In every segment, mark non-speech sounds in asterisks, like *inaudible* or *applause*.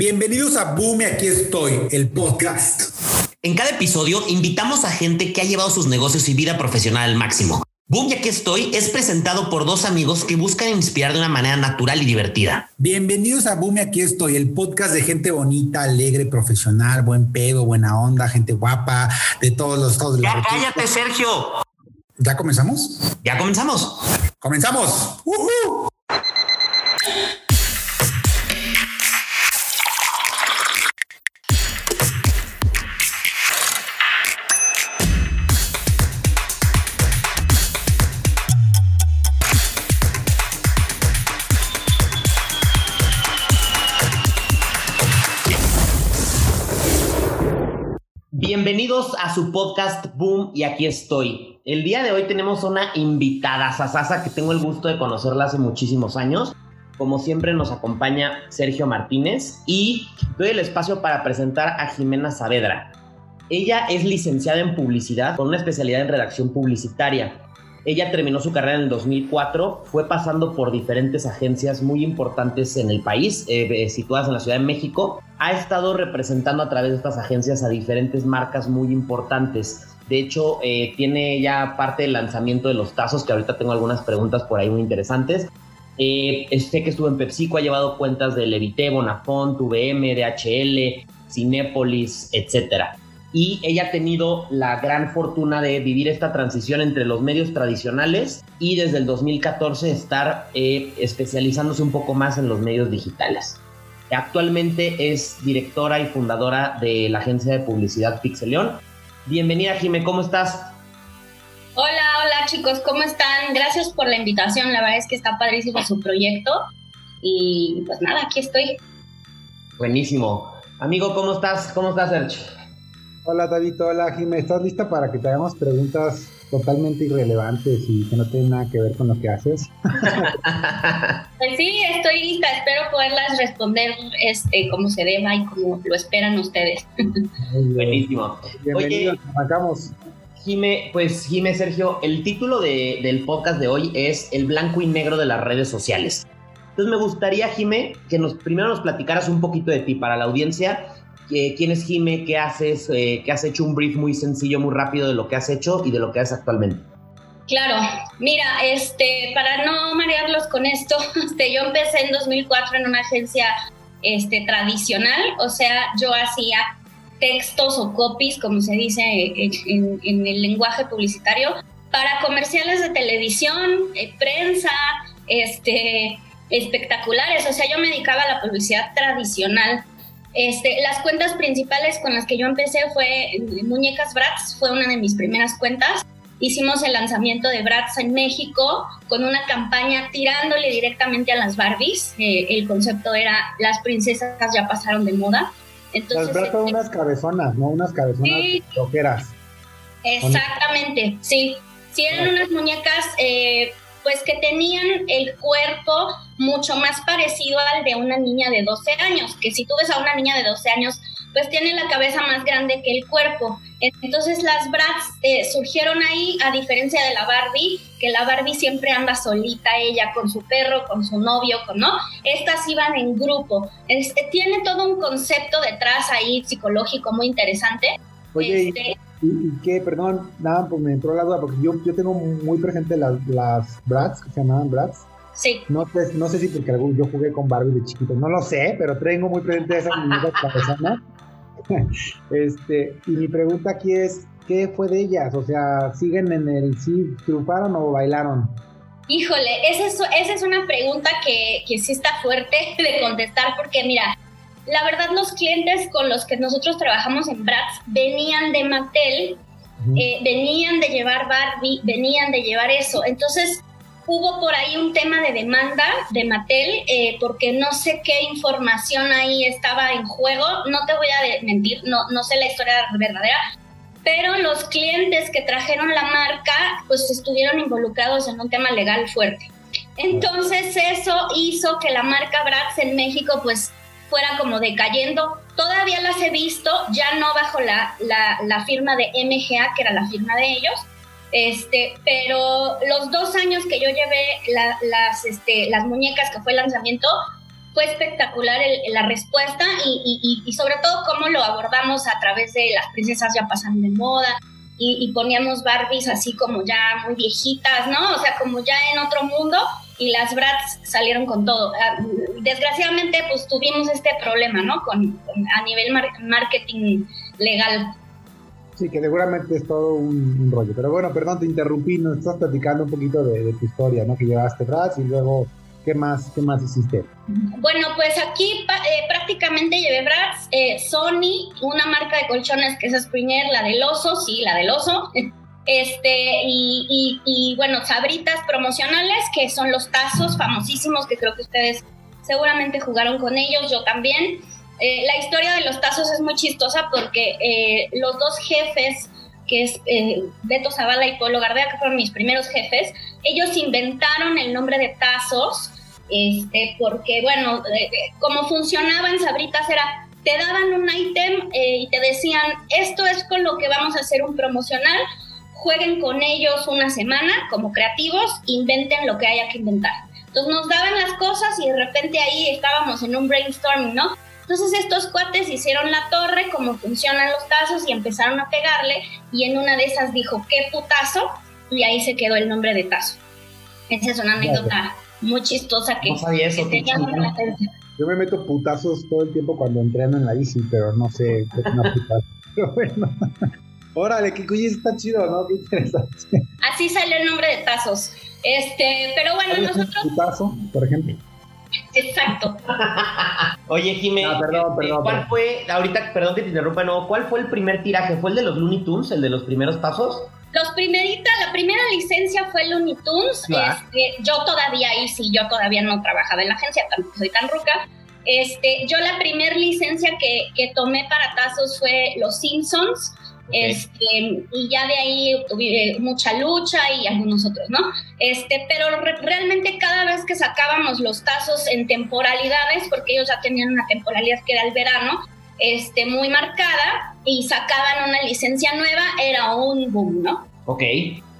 Bienvenidos a Boom aquí estoy, el podcast. En cada episodio invitamos a gente que ha llevado sus negocios y vida profesional al máximo. Boom y aquí estoy es presentado por dos amigos que buscan inspirar de una manera natural y divertida. Bienvenidos a Boom y aquí estoy, el podcast de gente bonita, alegre, profesional, buen pedo, buena onda, gente guapa, de todos los la Ya cállate, Sergio. ¿Ya comenzamos? Ya comenzamos. ¡Comenzamos! Bienvenidos a su podcast Boom y aquí estoy. El día de hoy tenemos una invitada, Sasasa, que tengo el gusto de conocerla hace muchísimos años. Como siempre nos acompaña Sergio Martínez y doy el espacio para presentar a Jimena Saavedra. Ella es licenciada en publicidad con una especialidad en redacción publicitaria. Ella terminó su carrera en el 2004, fue pasando por diferentes agencias muy importantes en el país, eh, eh, situadas en la Ciudad de México. Ha estado representando a través de estas agencias a diferentes marcas muy importantes. De hecho, eh, tiene ya parte del lanzamiento de los tazos, que ahorita tengo algunas preguntas por ahí muy interesantes. sé que estuvo en PepsiCo, ha llevado cuentas de Levité, Bonafont, VM, DHL, Cinépolis, etcétera y ella ha tenido la gran fortuna de vivir esta transición entre los medios tradicionales y desde el 2014 estar eh, especializándose un poco más en los medios digitales. Actualmente es directora y fundadora de la agencia de publicidad Pixelión. Bienvenida, Jime, ¿cómo estás? Hola, hola chicos, ¿cómo están? Gracias por la invitación, la verdad es que está padrísimo su proyecto y pues nada, aquí estoy. Buenísimo. Amigo, ¿cómo estás? ¿Cómo estás, Sergio? Hola David, hola Jimé, ¿estás lista para que te hagamos preguntas totalmente irrelevantes y que no tienen nada que ver con lo que haces? *laughs* pues sí, estoy lista, espero poderlas responder este, como se deba y como lo esperan ustedes. Buenísimo. Bienvenidos, arrancamos. Jime, pues Jime, Sergio, el título del podcast de hoy es El blanco y negro de las redes sociales. Entonces me gustaría, Jime, que nos primero nos platicaras un poquito de ti para la audiencia quién es Jime, qué haces, eh, has hecho un brief muy sencillo, muy rápido de lo que has hecho y de lo que haces actualmente. Claro, mira, este, para no marearlos con esto, *laughs* este, yo empecé en 2004 en una agencia este, tradicional, o sea, yo hacía textos o copies, como se dice en, en el lenguaje publicitario, para comerciales de televisión, eh, prensa, este, espectaculares, o sea, yo me dedicaba a la publicidad tradicional este, las cuentas principales con las que yo empecé fue Muñecas Bratz, fue una de mis primeras cuentas. Hicimos el lanzamiento de Bratz en México con una campaña tirándole directamente a las Barbies. Eh, el concepto era las princesas ya pasaron de moda. Entonces, las Bratz son este, unas cabezonas, ¿no? Unas cabezonas sí, Exactamente, sí. Sí, eran unas muñecas eh, pues que tenían el cuerpo mucho más parecido al de una niña de 12 años, que si tú ves a una niña de 12 años, pues tiene la cabeza más grande que el cuerpo. Entonces las Bratz eh, surgieron ahí, a diferencia de la Barbie, que la Barbie siempre anda solita, ella con su perro, con su novio, con no. Estas iban en grupo. Este, tiene todo un concepto detrás ahí psicológico muy interesante. Oye, este, ¿y, qué? Perdón, nada, pues me entró la duda, porque yo, yo tengo muy presente las, las Bratz, que se llamaban Bratz, Sí. No, pues, no sé si porque yo jugué con Barbie de chiquito, no lo sé, pero tengo muy presente esa *laughs* persona. *laughs* este, y mi pregunta aquí es, ¿qué fue de ellas? O sea, ¿siguen en el sí, triunfaron o bailaron? Híjole, esa es, esa es una pregunta que, que sí está fuerte *laughs* de contestar porque mira, la verdad los clientes con los que nosotros trabajamos en Bratz venían de Mattel, eh, venían de llevar Barbie, venían de llevar eso. Entonces, hubo por ahí un tema de demanda de Mattel, eh, porque no sé qué información ahí estaba en juego. No te voy a mentir, no, no sé la historia verdadera, pero los clientes que trajeron la marca, pues estuvieron involucrados en un tema legal fuerte. Entonces eso hizo que la marca Bratz en México, pues fuera como decayendo. Todavía las he visto, ya no bajo la, la, firma de MGA, que era la firma de ellos, este, pero los dos años que yo llevé las, este, las muñecas, que fue el lanzamiento, fue espectacular la respuesta y, y, sobre todo cómo lo abordamos a través de las princesas ya pasan de moda y, poníamos Barbies así como ya muy viejitas, ¿no? O sea, como ya en otro mundo y las Bratz salieron con todo. Ah, desgraciadamente, pues tuvimos este problema, ¿no? Con, a nivel marketing legal. Sí, que seguramente es todo un, rollo. Pero bueno, perdón, te interrumpí, nos estás platicando un poquito de, tu historia, ¿no? Que llevaste Bratz y luego ¿Qué más, qué más hiciste? Bueno, pues aquí eh, prácticamente llevé Bratz, eh, Sony, una marca de colchones que es Springer, la del oso, sí, la del oso. *laughs* Este, y, y, bueno, sabritas promocionales, que son los tazos famosísimos, que creo que ustedes seguramente jugaron con ellos, yo también. Eh, la historia de los tazos es muy chistosa porque los dos jefes que es Beto Zavala y Polo Gardea, que fueron mis primeros jefes, ellos inventaron el nombre de tazos este, porque bueno, eh, eh, como funcionaba en Sabritas era, te daban un ítem eh, y te decían, esto es con lo que vamos a hacer un promocional, jueguen con ellos una semana como creativos, inventen lo que haya que inventar. Entonces nos daban las cosas y de repente ahí estábamos en un brainstorming, ¿no? Entonces estos cuates hicieron la torre, cómo funcionan los tazos y empezaron a pegarle y en una de esas dijo, qué putazo, y ahí se quedó el nombre de tazo. Esa es una anécdota muy chistosa que, Yo me meto putazos todo el tiempo cuando entreno en la bici, pero no sé qué es una *laughs* Pero bueno. Órale, que cuy está chido, ¿no? Qué interesante. Así salió el nombre de tazos. Este, pero bueno, nosotros. putazo, por ejemplo. Exacto. *laughs* Oye, Jiménez, ah, perdón, este, perdón, ¿cuál fue, ahorita, perdón que te interrumpa, no, ¿cuál fue el primer tiraje? ¿Fue el de los Looney Tunes, el de los primeros tazos? Los primeritas, la primera licencia fue Looney Tunes. Este, yo todavía ahí sí, yo todavía no trabajaba en la agencia, tampoco soy tan ruca. Este, yo la primera licencia que, que, tomé para tazos fue Los Simpsons. Este, y ya de ahí tuve mucha lucha y algunos otros, ¿no? Este, pero realmente cada vez que sacábamos los tazos en temporalidades, porque ellos ya tenían una temporalidad que era el verano, este, muy marcada y sacaban una licencia nueva, era un boom, ¿no? Ok.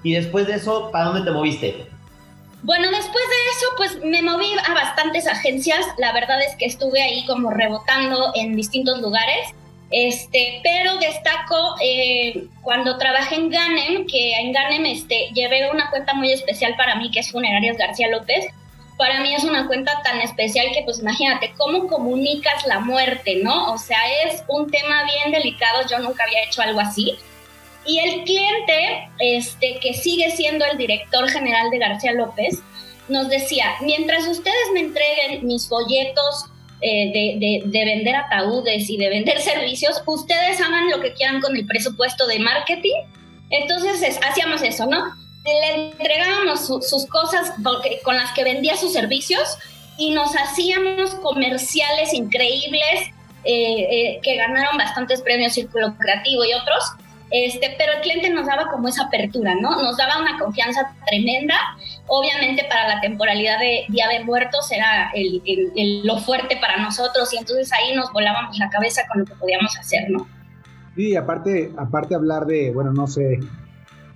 Y después de eso, ¿para dónde te moviste? Bueno, después de eso, pues me moví a bastantes agencias. La verdad es que estuve ahí como rebotando en distintos lugares. Este, pero destaco eh, cuando trabajé en Ganem, que en Ganem este, llevé una cuenta muy especial para mí, que es Funerarias García López, para mí es una cuenta tan especial que pues imagínate cómo comunicas la muerte, ¿no? O sea, es un tema bien delicado, yo nunca había hecho algo así. Y el cliente, este, que sigue siendo el director general de García López, nos decía, mientras ustedes me entreguen mis folletos eh, de, de, vender ataúdes y de vender *laughs* servicios, ustedes hagan lo que quieran con el presupuesto de marketing. Entonces hacíamos eso, ¿no? le entregábamos sus cosas con las que vendía sus servicios y nos hacíamos comerciales increíbles eh, eh, que ganaron bastantes premios Círculo Creativo y otros. Este, pero el cliente nos daba como esa apertura, ¿no? Nos daba una confianza tremenda. Obviamente para la temporalidad de Día de Muertos era el, lo fuerte para nosotros y entonces ahí nos volábamos la cabeza con lo que podíamos hacer, ¿no? Sí, aparte, aparte hablar de, bueno, no sé,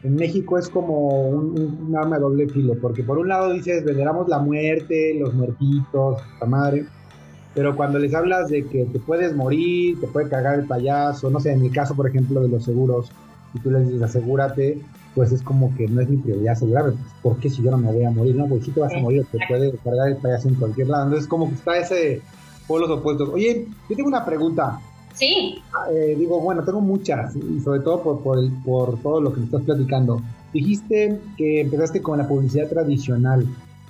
en México es como un, arma de doble filo, porque por un lado dices, veneramos la muerte, los muertitos, la madre, pero cuando les hablas de que te puedes morir, te puede cagar el payaso, no sé, en el caso, por ejemplo, de los seguros, y tú les dices, asegúrate, pues es como que no es mi prioridad asegurarme, pues, ¿por qué si yo no me voy a morir? No, pues si te vas a morir, te puede cargar el payaso en cualquier lado, entonces como que está ese polos opuestos. Oye, yo tengo una pregunta, Sí. Eh, digo, bueno, tengo muchas, y sobre todo por, por, el, por todo lo que me estás platicando. Dijiste que empezaste con la publicidad tradicional.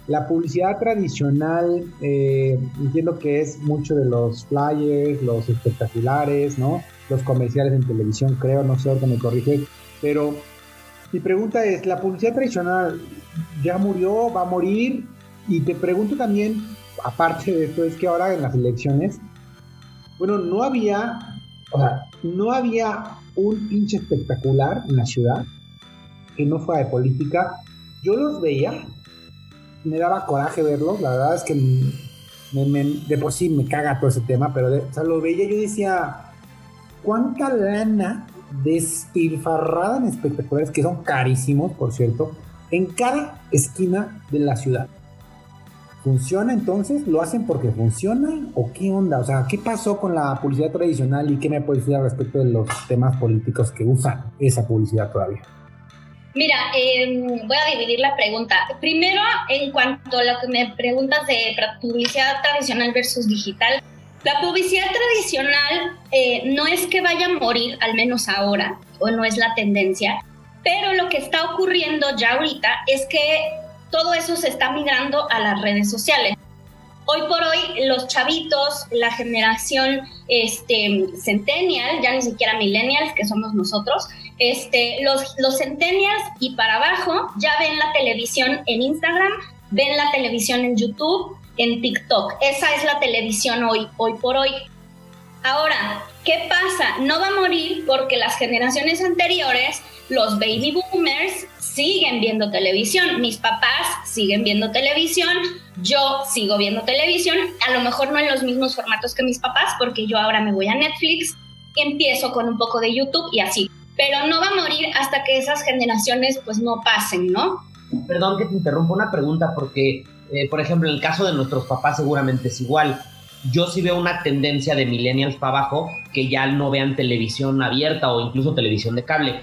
La publicidad tradicional, eh, entiendo que es mucho de los flyers, los espectaculares, ¿no? Los comerciales en televisión, creo, no sé, ahorita me corrige. Pero mi pregunta es, ¿la publicidad tradicional ya murió, va a morir? Y te pregunto también, aparte de esto, es que ahora en las elecciones bueno, no había, o sea, no había un pinche espectacular en la ciudad que no fuera de política. Yo los veía, me daba coraje verlos, la verdad es que de por sí me caga todo ese tema, pero o sea, lo veía yo decía, ¿cuánta lana despilfarrada en espectaculares, que son carísimos, por cierto, en cada esquina de la ciudad? ¿Funciona entonces? ¿Lo hacen porque funciona? ¿O qué onda? O sea, ¿qué pasó con la publicidad tradicional y qué me puedes decir al respecto de los temas políticos que usan esa publicidad todavía? Mira, em, voy a dividir la pregunta. Primero, en cuanto a lo que me preguntas de publicidad tradicional versus digital, la publicidad tradicional eh, no es que vaya a morir, al menos ahora, o no es la tendencia, pero lo que está ocurriendo ya ahorita es que todo eso se está migrando a las redes sociales. Hoy por hoy los chavitos, la generación este, centennial, ya ni siquiera millennials, que somos nosotros, este, los, los y para abajo ya ven la televisión en Instagram, ven la televisión en YouTube, en TikTok. Esa es la televisión hoy, hoy por hoy. Ahora, ¿qué pasa? No va a morir porque las generaciones anteriores, los baby boomers, siguen viendo televisión. Mis papás siguen viendo televisión. Yo sigo viendo televisión. A lo mejor no en los mismos formatos que mis papás, porque yo ahora me voy a Netflix, empiezo con un poco de YouTube y así. Pero no va a morir hasta que esas generaciones pues no pasen, ¿no? Perdón que te interrumpa una pregunta porque, eh, por ejemplo, en el caso de nuestros papás seguramente es igual. Yo sí veo una tendencia de millennials para abajo que ya no vean televisión abierta o incluso televisión de cable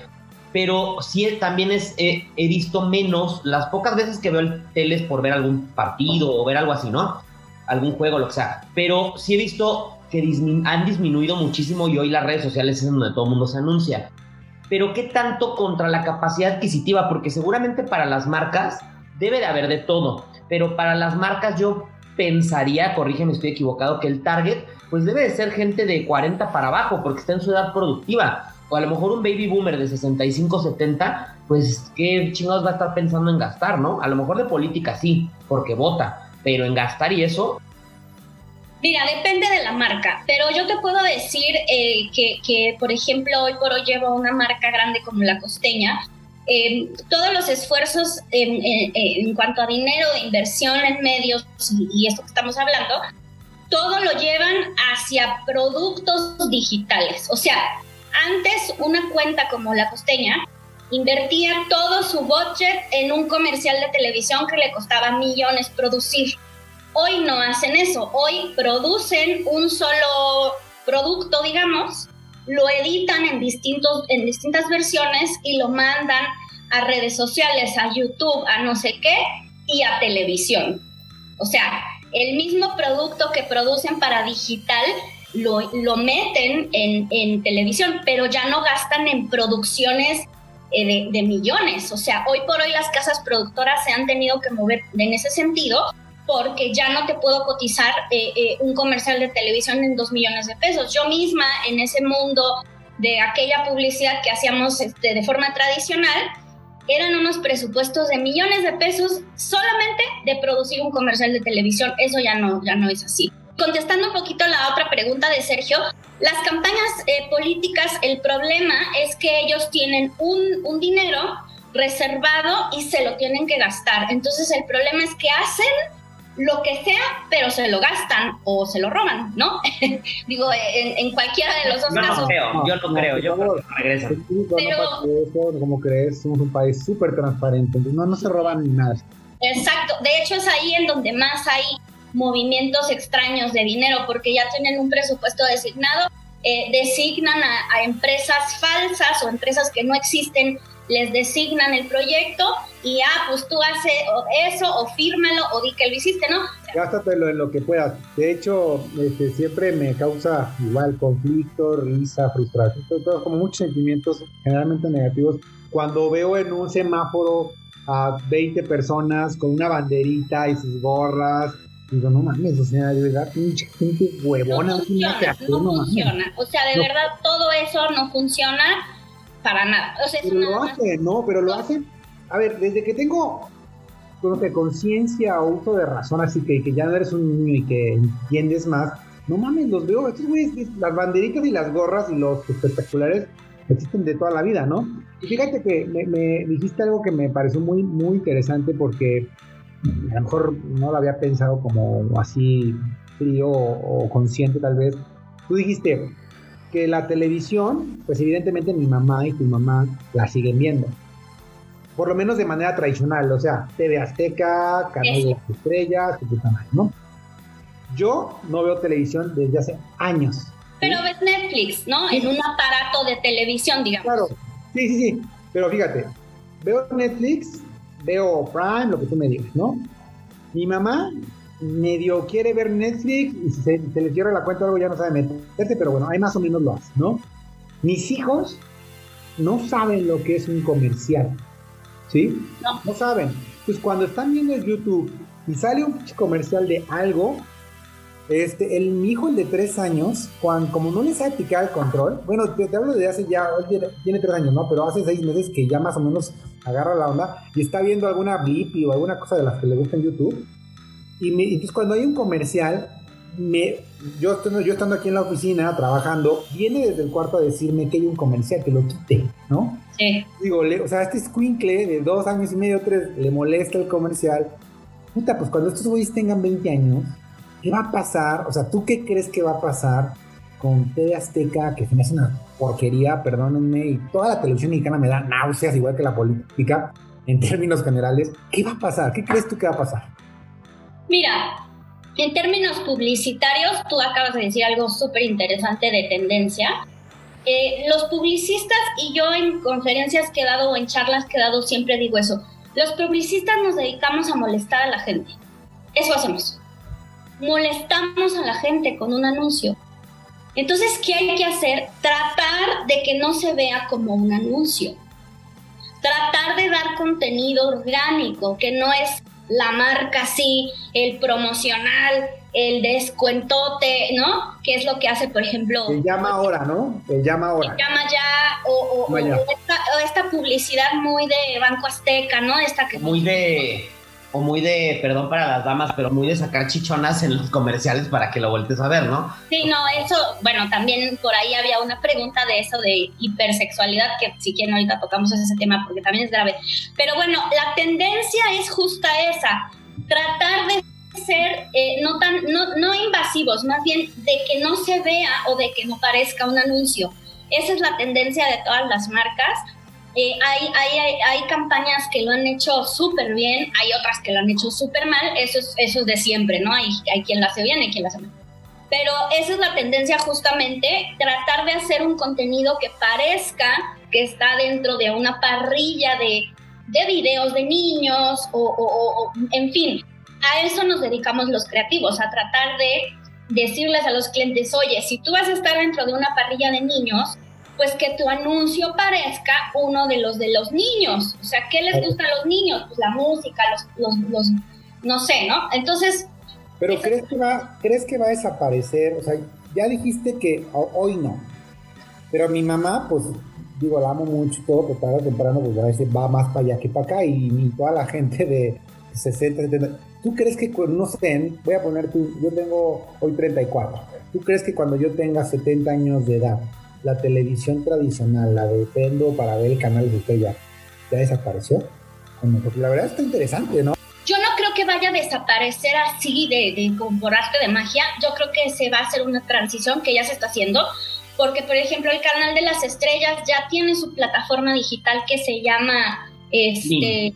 pero sí también es, he visto menos, las pocas veces que veo el teles por ver algún partido o ver algo así, ¿no? Algún juego, lo que sea. Pero sí he visto que han disminuido muchísimo y hoy las redes sociales es donde todo el mundo se anuncia. Pero ¿qué tanto contra la capacidad adquisitiva? Porque seguramente para las marcas debe de haber de todo, pero para las marcas yo pensaría, corrígeme, estoy equivocado, que el target pues debe de ser gente de 40 para abajo porque está en su edad productiva o a lo mejor un baby boomer de 65, 70, pues qué chingados va a estar pensando en gastar, ¿no? A lo mejor de política sí, porque vota, pero en gastar y eso. Mira, depende de la marca, pero yo te puedo decir eh, que, por ejemplo, hoy por hoy llevo una marca grande como la costeña. Eh, todos los esfuerzos en, cuanto a dinero, inversión en medios y esto que estamos hablando, todo lo llevan hacia productos digitales. O sea, antes, una cuenta como La Costeña invertía todo su budget en un comercial de televisión que le costaba millones producir. Hoy no hacen eso, hoy producen un solo producto, digamos, lo editan en, distintos, en distintas versiones y lo mandan a redes sociales, a YouTube, a no sé qué, y a televisión. O sea, el mismo producto que producen para digital lo, meten en, televisión, pero ya no gastan en producciones eh, de, millones. O sea, hoy por hoy las casas productoras se han tenido que mover en ese sentido porque ya no te puedo cotizar eh, eh, un comercial de televisión en dos millones de pesos. Yo misma en ese mundo de aquella publicidad que hacíamos este, de forma tradicional, eran unos presupuestos de millones de pesos solamente de producir un comercial de televisión. Eso ya no, ya no es así contestando un poquito la otra pregunta de Sergio, las campañas eh, políticas, el problema es que ellos tienen un, dinero reservado y se lo tienen que gastar. Entonces el problema es que hacen lo que sea, pero se lo gastan o se lo roban, ¿no? *laughs* Digo, en, cualquiera de los dos yo casos. No creo, yo no creo, yo creo que regresan. Pero, como crees, somos un país súper transparente, no, no se roban nada. Exacto, de hecho es ahí en donde más hay movimientos extraños de dinero porque ya tienen un presupuesto designado, eh, designan a, empresas falsas o empresas que no existen, les designan el proyecto y ah, pues tú haces eso o fírmalo o di que lo hiciste, ¿no? Gástatelo en lo que puedas. De hecho, este, siempre me causa igual conflicto, risa, frustración, todo, como muchos sentimientos generalmente negativos cuando veo en un semáforo a 20 personas con una banderita y sus gorras Digo, no mames, o sea, de verdad, pinche gente huevona. No funciona, no, funciona. O sea, de verdad, todo eso no funciona para nada. O sea, pero lo hacen, no, pero lo hacen. A ver, desde que tengo conciencia o uso de razón, así que, que ya no eres un niño y que entiendes más, no mames, los veo, estos güeyes, las banderitas y las gorras y los espectaculares existen de toda la vida, ¿no? Y fíjate que me, me dijiste algo que me pareció muy, muy interesante porque a lo mejor no lo había pensado como así frío o, consciente tal vez. Tú dijiste que la televisión, pues evidentemente mi mamá y tu mamá la siguen viendo. por lo menos de manera tradicional, o sea, TV Azteca, Canal de Estrellas, ¿no? Yo no veo televisión desde hace años. Pero ves Netflix, ¿no? En un aparato de televisión, digamos. Claro, sí, sí, sí. Pero fíjate, veo Netflix, veo Prime, lo que tú me digas, ¿no? Mi mamá medio quiere ver Netflix y si se, le cierra la cuenta o algo ya no sabe meterse, pero bueno, ahí más o menos lo hace, ¿no? Mis hijos no saben lo que es un comercial, ¿sí? No. No saben. Pues cuando están viendo en YouTube y sale un comercial de algo, este, el, mi hijo, el de tres años, cuando, como no le sabe picar el control, bueno, te, hablo de hace ya, tiene, tres años, ¿no? Pero hace seis meses que ya más o menos agarra la onda y está viendo alguna blip o alguna cosa de las que le gusta en YouTube. Y, entonces cuando hay un comercial, me, yo, estando, yo estando aquí en la oficina trabajando, viene desde el cuarto a decirme que hay un comercial, que lo quite, ¿no? Sí. Digo, o sea, este squinkle de dos años y medio, tres, le molesta el comercial. Puta, pues cuando estos güeyes tengan 20 años, ¿Qué va a pasar? O sea, ¿tú qué crees que va a pasar con TV Azteca, que se me hace una porquería, perdónenme, y toda la televisión mexicana me da náuseas, igual que la política, en términos generales? ¿Qué va a pasar? ¿Qué crees tú que va a pasar? Mira, en términos publicitarios, tú acabas de decir algo súper interesante de tendencia. Eh, los publicistas, y yo en conferencias que he dado o en charlas que he dado siempre digo eso, los publicistas nos dedicamos a molestar a la gente. Eso hacemos molestamos a la gente con un anuncio. Entonces, ¿qué hay que hacer? Tratar de que no se vea como un anuncio. Tratar de dar contenido orgánico, que no es la marca así, el promocional, el descuentote, ¿no? Que es lo que hace, por ejemplo. El llama ahora, ¿no? El llama ahora. El llama ya, o, esta, publicidad muy de Banco Azteca, ¿no? Esta que. Muy de o muy de, perdón para las damas, pero muy de sacar chichonas en los comerciales para que lo vueltes a ver, ¿no? Sí, no, eso, bueno, también por ahí había una pregunta de eso de hipersexualidad, que si quieren ahorita tocamos ese tema porque también es grave. Pero bueno, la tendencia es justa esa, tratar de ser eh, no tan, no, no invasivos, más bien de que no se vea o de que no parezca un anuncio. Esa es la tendencia de todas las marcas eh, hay, hay, hay, campañas que lo han hecho súper bien, hay otras que lo han hecho súper mal, eso es, eso es de siempre, ¿no? Hay, hay quien lo hace bien, hay quien lo hace mal. Pero esa es la tendencia justamente, tratar de hacer un contenido que parezca que está dentro de una parrilla de, de videos de niños o, o, en fin, a eso nos dedicamos los creativos, a tratar de decirles a los clientes, oye, si tú vas a estar dentro de una parrilla de niños, pues que tu anuncio parezca uno de los de los niños. O sea, ¿qué les gusta a los niños? Pues la música, los, los, no sé, ¿no? Entonces... Pero ¿crees que, va, ¿crees que va a desaparecer? O sea, ya dijiste que hoy no. Pero mi mamá, pues, digo, la amo mucho todo, pero tarde o temprano, pues a veces va más para allá que para acá y, y toda la gente de 60, 70... ¿Tú crees que, no sé, voy a poner tú, yo tengo hoy 34, ¿tú crees que cuando yo tenga 70 años de edad, la televisión tradicional, la de Pendo para ver el canal de Estrella, ya desapareció. porque la verdad está interesante, ¿no? Yo no creo que vaya a desaparecer así de, de por arte de magia. Yo creo que se va a hacer una transición que ya se está haciendo. Porque, por ejemplo, el canal de las estrellas ya tiene su plataforma digital que se llama. Este,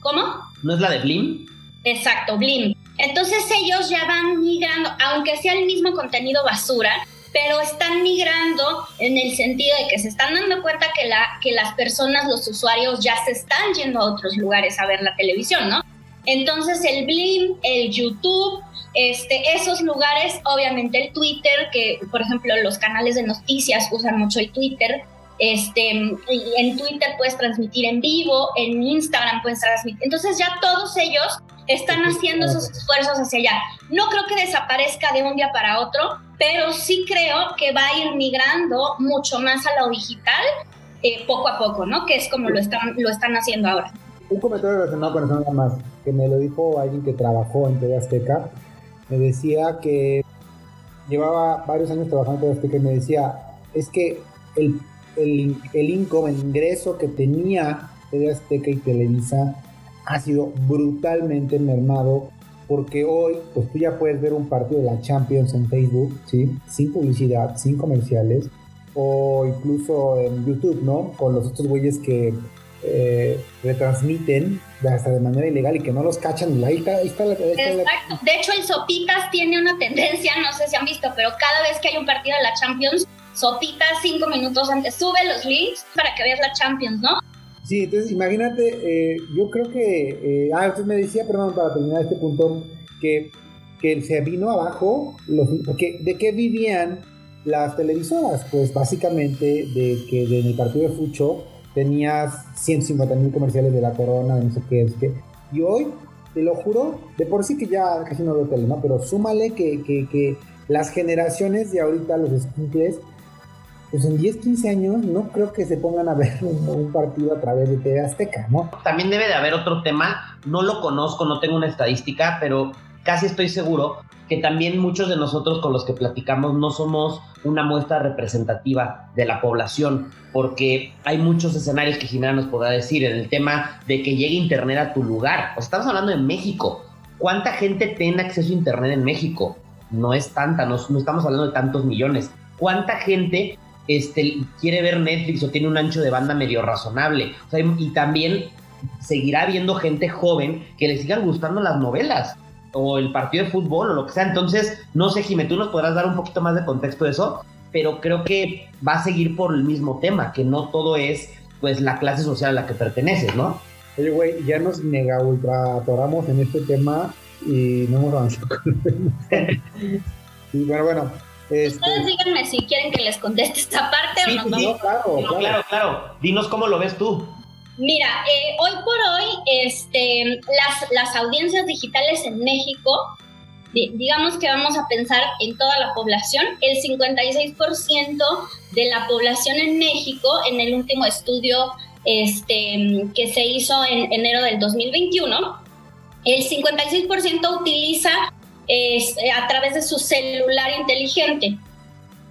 ¿Cómo? ¿No es la de Blim? Exacto, Blim. Entonces ellos ya van migrando, aunque sea el mismo contenido basura, pero están migrando en el sentido de que se están dando cuenta que, la, que las personas, los usuarios ya se están yendo a otros lugares a ver la televisión, ¿no? Entonces el Blim, el YouTube, este, esos lugares, obviamente el Twitter, que por ejemplo los canales de noticias usan mucho el Twitter, este, en Twitter puedes transmitir en vivo, en Instagram puedes transmitir. Entonces ya todos ellos están haciendo esos esfuerzos hacia allá. No creo que desaparezca de un día para otro, pero sí creo que va a ir migrando mucho más a lo digital eh, poco a poco, ¿no? Que es como lo están, lo están haciendo ahora. Un comentario relacionado con eso nada más, que me lo dijo alguien que trabajó en TV Azteca, me decía que llevaba varios años trabajando en TV Azteca y me decía, es que el, el, el income, el ingreso que tenía TV Azteca y Televisa ha sido brutalmente mermado porque hoy pues tú ya puedes ver un partido de la Champions en Facebook, ¿sí? Sin publicidad, sin comerciales o incluso en YouTube, ¿no? Con los otros güeyes que eh, retransmiten hasta de manera ilegal y que no los cachan. Ahí está, ahí está, la, Exacto. De hecho, el Sopitas tiene una tendencia, no sé si han visto, pero cada vez que hay un partido de la Champions, Sopitas cinco minutos antes sube los links para que veas la Champions, ¿no? Sí, entonces imagínate, eh, yo creo que, eh, ah, usted me decía, perdón, para terminar este punto, que, que se vino abajo, porque ¿de qué vivían las televisoras? Pues básicamente de que en el partido de Fucho tenías 150 mil comerciales de la corona, de no sé qué es que. Y hoy, te lo juro, de por sí que ya casi no veo tele, ¿no? Pero súmale que, que, que las generaciones de ahorita, los escuches, pues en 10, 15 años no creo que se pongan a ver *laughs* un, partido a través de TV Azteca, ¿no? También debe de haber otro tema, no lo conozco, no tengo una estadística, pero casi estoy seguro que también muchos de nosotros con los que platicamos no somos una muestra representativa de la población, porque hay muchos escenarios que Jimena nos podrá decir en el tema de que llegue Internet a tu lugar. O estamos hablando de México. ¿Cuánta gente tiene acceso a Internet en México? No es tanta, no estamos hablando de tantos millones. ¿Cuánta gente este, quiere ver Netflix o tiene un ancho de banda medio razonable. y también seguirá habiendo gente joven que le sigan gustando las novelas o el partido de fútbol o lo que sea. Entonces, no sé, Jimé, tú nos podrás dar un poquito más de contexto de eso, pero creo que va a seguir por el mismo tema, que no todo es pues la clase social a la que perteneces, ¿no? Oye, güey, ya nos mega ultra atoramos en este tema y no hemos avanzado con *laughs* Y bueno, bueno, este, Ustedes díganme si quieren que les conteste esta parte o no. Sí, claro, claro, claro, Dinos cómo lo ves tú. Mira, eh, hoy por hoy, este, las, las audiencias digitales en México, digamos que vamos a pensar en toda la población, el 56% de la población en México, en el último estudio este, que se hizo en enero del 2021, el 56% utiliza es, eh, a través de su celular inteligente.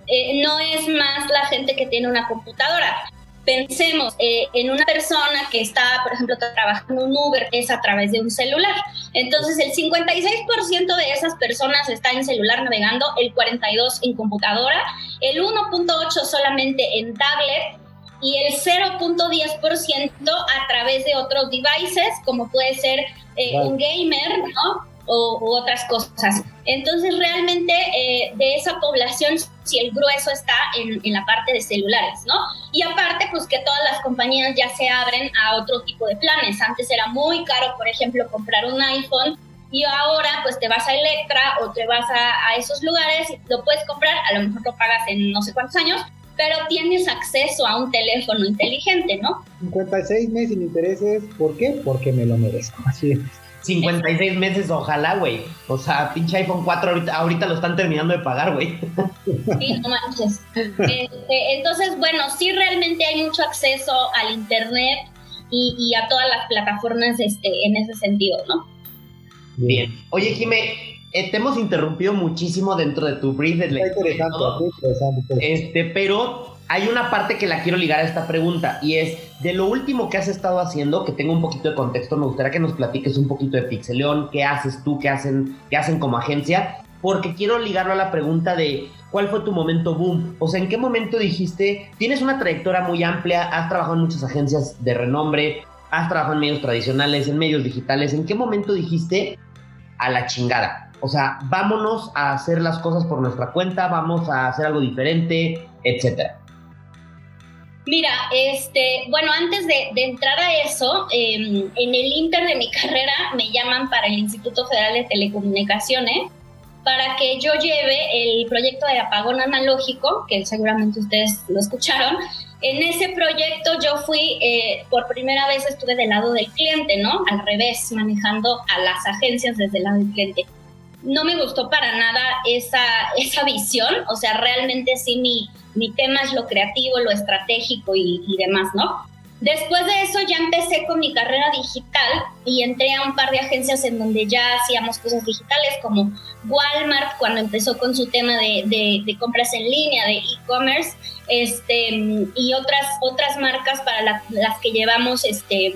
Eh, no es más la gente que tiene una computadora. Pensemos eh, en una persona que está, por ejemplo, trabajando en Uber, es a través de un celular. Entonces, el 56% de esas personas está en celular navegando, el 42% en computadora, el 1.8% solamente en tablet y el 0.10% a través de otros devices, como puede ser un gamer, ¿no? O, otras cosas. Entonces, realmente eh, de esa población, si el grueso está en, en, la parte de celulares, ¿no? Y aparte, pues que todas las compañías ya se abren a otro tipo de planes. Antes era muy caro, por ejemplo, comprar un iPhone y ahora pues te vas a Electra o te vas a, a esos lugares lo puedes comprar, a lo mejor lo pagas en no sé cuántos años, pero tienes acceso a un teléfono inteligente, ¿no? 56 meses sin intereses, ¿por qué? Porque me lo merezco, así es. 56 meses, ojalá, güey. O sea, pinche iPhone 4 ahorita, ahorita lo están terminando de pagar, güey. Sí, no manches. Este, entonces, bueno, sí realmente hay mucho acceso al Internet y, a todas las plataformas este, en ese sentido, ¿no? Bien. Oye, Jime, eh, te hemos interrumpido muchísimo dentro de tu brief. Está interesante, interesante. Este, pero hay una parte que la quiero ligar a esta pregunta y es de lo último que has estado haciendo, que tengo un poquito de contexto, me gustaría que nos platiques un poquito de Pixeleón, qué haces tú, qué hacen, qué hacen como agencia, porque quiero ligarlo a la pregunta de cuál fue tu momento boom, o sea, en qué momento dijiste, tienes una trayectoria muy amplia, has trabajado en muchas agencias de renombre, has trabajado en medios tradicionales, en medios digitales, ¿en qué momento dijiste a la chingada? O sea, vámonos a hacer las cosas por nuestra cuenta, vamos a hacer algo diferente, etcétera. Mira, este, bueno, antes de, entrar a eso, em, en el inter de mi *laughs* carrera me llaman para el Instituto Federal de Telecomunicaciones para que yo lleve el proyecto de apagón analógico, que seguramente ustedes lo escucharon. En ese proyecto yo fui, eh, por primera vez estuve del lado del cliente, ¿no? Al revés, manejando a las agencias desde el lado del cliente. No me gustó para nada esa, esa visión, o sea, realmente sí mi mi tema es lo creativo, lo estratégico y, demás, ¿no? Después de eso ya empecé con mi carrera digital y entré a un par de agencias en donde ya hacíamos cosas digitales como Walmart cuando empezó con su tema de, de, compras en línea, de e-commerce, este, y otras, otras marcas para las que llevamos este,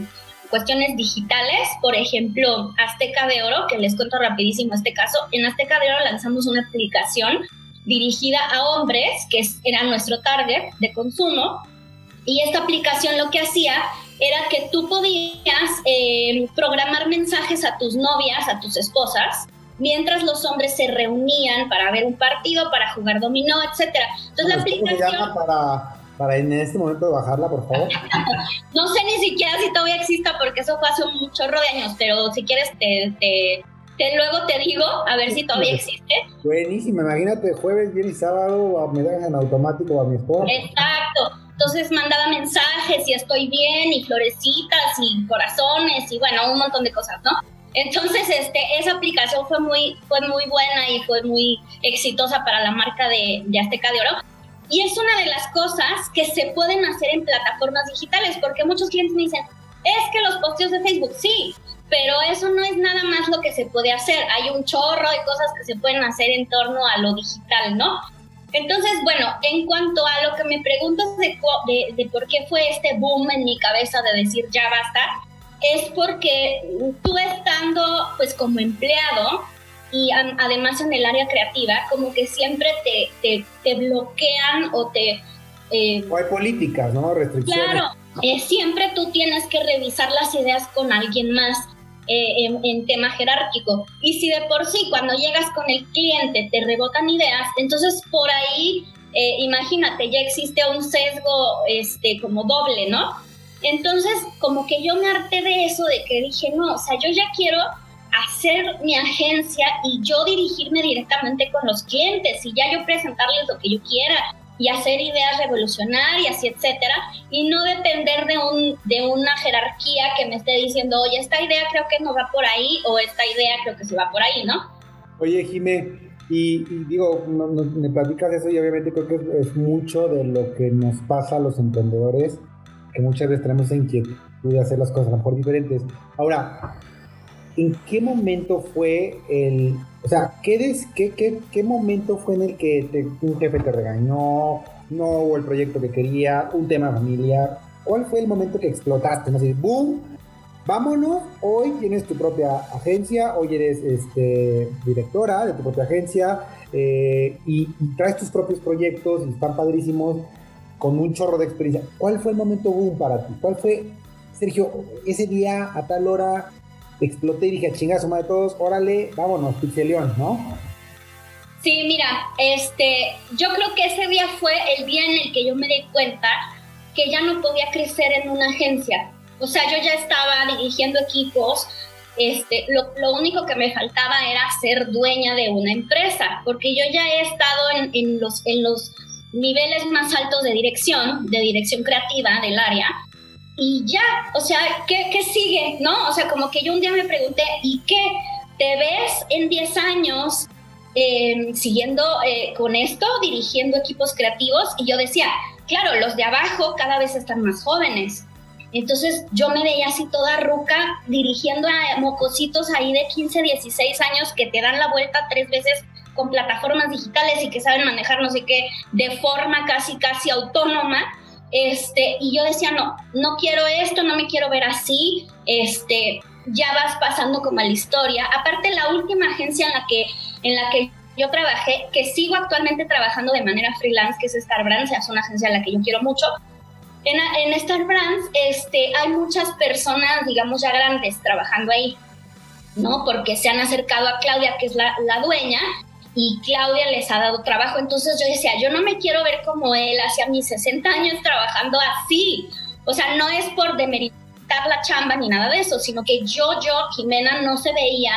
cuestiones digitales, por ejemplo, Azteca de Oro, que les cuento rapidísimo este caso, en Azteca de Oro lanzamos una aplicación dirigida a hombres, que era nuestro target de consumo. Y esta aplicación lo que hacía era que tú podías eh, programar mensajes a tus novias, a tus esposas, mientras los hombres se reunían para ver un partido, para jugar dominó, etcétera. Entonces la aplicación... para, para en este momento bajarla, por favor? *laughs* no sé ni siquiera si todavía exista porque eso fue hace un chorro de años, pero si quieres te, te, luego te digo a ver si todavía existe. Buenísimo, imagínate jueves, viernes y sábado me dejan en automático a mi esposa. Exacto. Entonces mandaba mensajes y estoy bien y florecitas y corazones y bueno, un montón de cosas, ¿no? Entonces, este, esa aplicación fue muy, fue muy buena y fue muy exitosa para la marca de, de Azteca de Oro. Y es una de las cosas que se pueden hacer en plataformas digitales, porque muchos clientes me dicen, es que los posteos de Facebook, sí, pero eso no es nada más lo que se puede hacer. Hay un chorro de cosas que se pueden hacer en torno a lo digital, ¿no? Entonces, bueno, en cuanto a lo que me preguntas de, de, de por qué fue este boom en mi cabeza de decir ya basta, es porque tú estando pues como empleado y además en el área creativa, como que siempre te, te, bloquean o te... Eh, o hay políticas, ¿no? Restricciones. Claro, eh, siempre tú tienes que revisar las ideas con alguien más eh, en, tema jerárquico. Y si de por sí cuando llegas con el cliente te rebotan ideas, entonces por ahí, imagínate, ya existe un sesgo este, como doble, ¿no? Entonces, como que yo me harté de eso, de que dije, no, o sea, yo ya quiero hacer mi agencia y yo dirigirme directamente con los clientes y ya yo presentarles lo que yo quiera y hacer ideas revolucionarias y etcétera y no depender de un de una jerarquía que me esté diciendo oye esta idea creo que no va por ahí o esta idea creo que se va por ahí no oye Jimé y, digo me platicas eso y obviamente creo que es, es, mucho de lo que nos pasa a los emprendedores que muchas veces tenemos esa inquietud de hacer las cosas mejor diferentes. Ahora, ¿en qué momento fue el, o sea, ¿qué, qué, qué, momento fue en el que un jefe te regañó, no hubo el proyecto que quería, un tema familiar? ¿Cuál fue el momento que explotaste? No sé, boom, vámonos, hoy tienes tu propia agencia, hoy eres este, directora de tu propia agencia eh, y, traes tus propios proyectos y están padrísimos con un chorro de experiencia. ¿Cuál fue el momento boom para ti? ¿Cuál fue, Sergio, ese día a tal hora exploté y dije, chinga suma de todos, órale, vámonos, Pixelión, ¿no? Sí, mira, este, yo creo que ese día fue el día en el que yo me di cuenta que ya no podía crecer en una agencia. O sea, yo ya estaba dirigiendo equipos, este, lo, lo, único que me faltaba era ser dueña de una empresa, porque yo ya he estado en, en los, en los niveles más altos de dirección, de dirección creativa del área, y ya, o sea, ¿qué, ¿qué, sigue? ¿No? O sea, como que yo un día me pregunté, ¿y qué? ¿Te ves en 10 años em, siguiendo eh, con esto, dirigiendo equipos creativos? Y yo decía, claro, los de abajo cada vez están más jóvenes. Entonces yo me veía así toda ruca dirigiendo a mocositos ahí de 15, 16 años que te dan la vuelta tres veces con plataformas digitales y que saben manejar no sé qué de forma casi casi autónoma. Este, y yo decía, no, no quiero esto, no me quiero ver así, este, ya vas pasando como a la historia. Aparte, la última agencia en la que, en la que yo trabajé, que sigo actualmente trabajando de manera freelance, que es Star Brands, es una agencia a la que yo quiero mucho. En, en Star Brands este, hay muchas personas, digamos, ya grandes trabajando ahí, ¿no? Porque se han acercado a Claudia, que es la, la dueña, y Claudia les ha dado trabajo. Entonces yo decía, yo no me quiero ver como él hacia mis 60 años trabajando así. O sea, no es por demeritar la chamba ni nada de eso, sino que yo, yo, Jimena, no se veía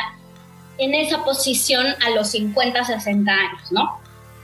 en esa posición a los 50, 60 años, ¿no?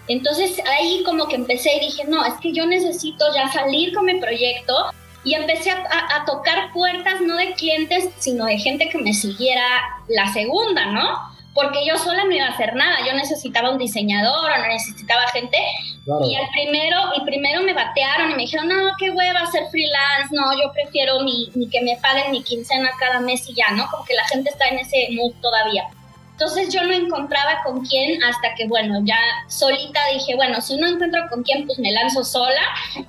Entonces ahí como que empecé y dije, no, es que yo necesito ya salir con mi proyecto y empecé a, a tocar puertas no de clientes, sino de gente que me siguiera la segunda, ¿no? Porque yo sola no iba a hacer nada, yo necesitaba un diseñador o necesitaba gente. Y al primero, y primero me batearon y me dijeron, no, qué hueva hacer freelance, no, yo prefiero ni, que me paguen mi quincena cada mes y ya, ¿no? Como que la gente está en ese mood todavía. Entonces yo no encontraba con quién hasta que, bueno, ya solita dije, bueno, si no encuentro con quién, pues me lanzo sola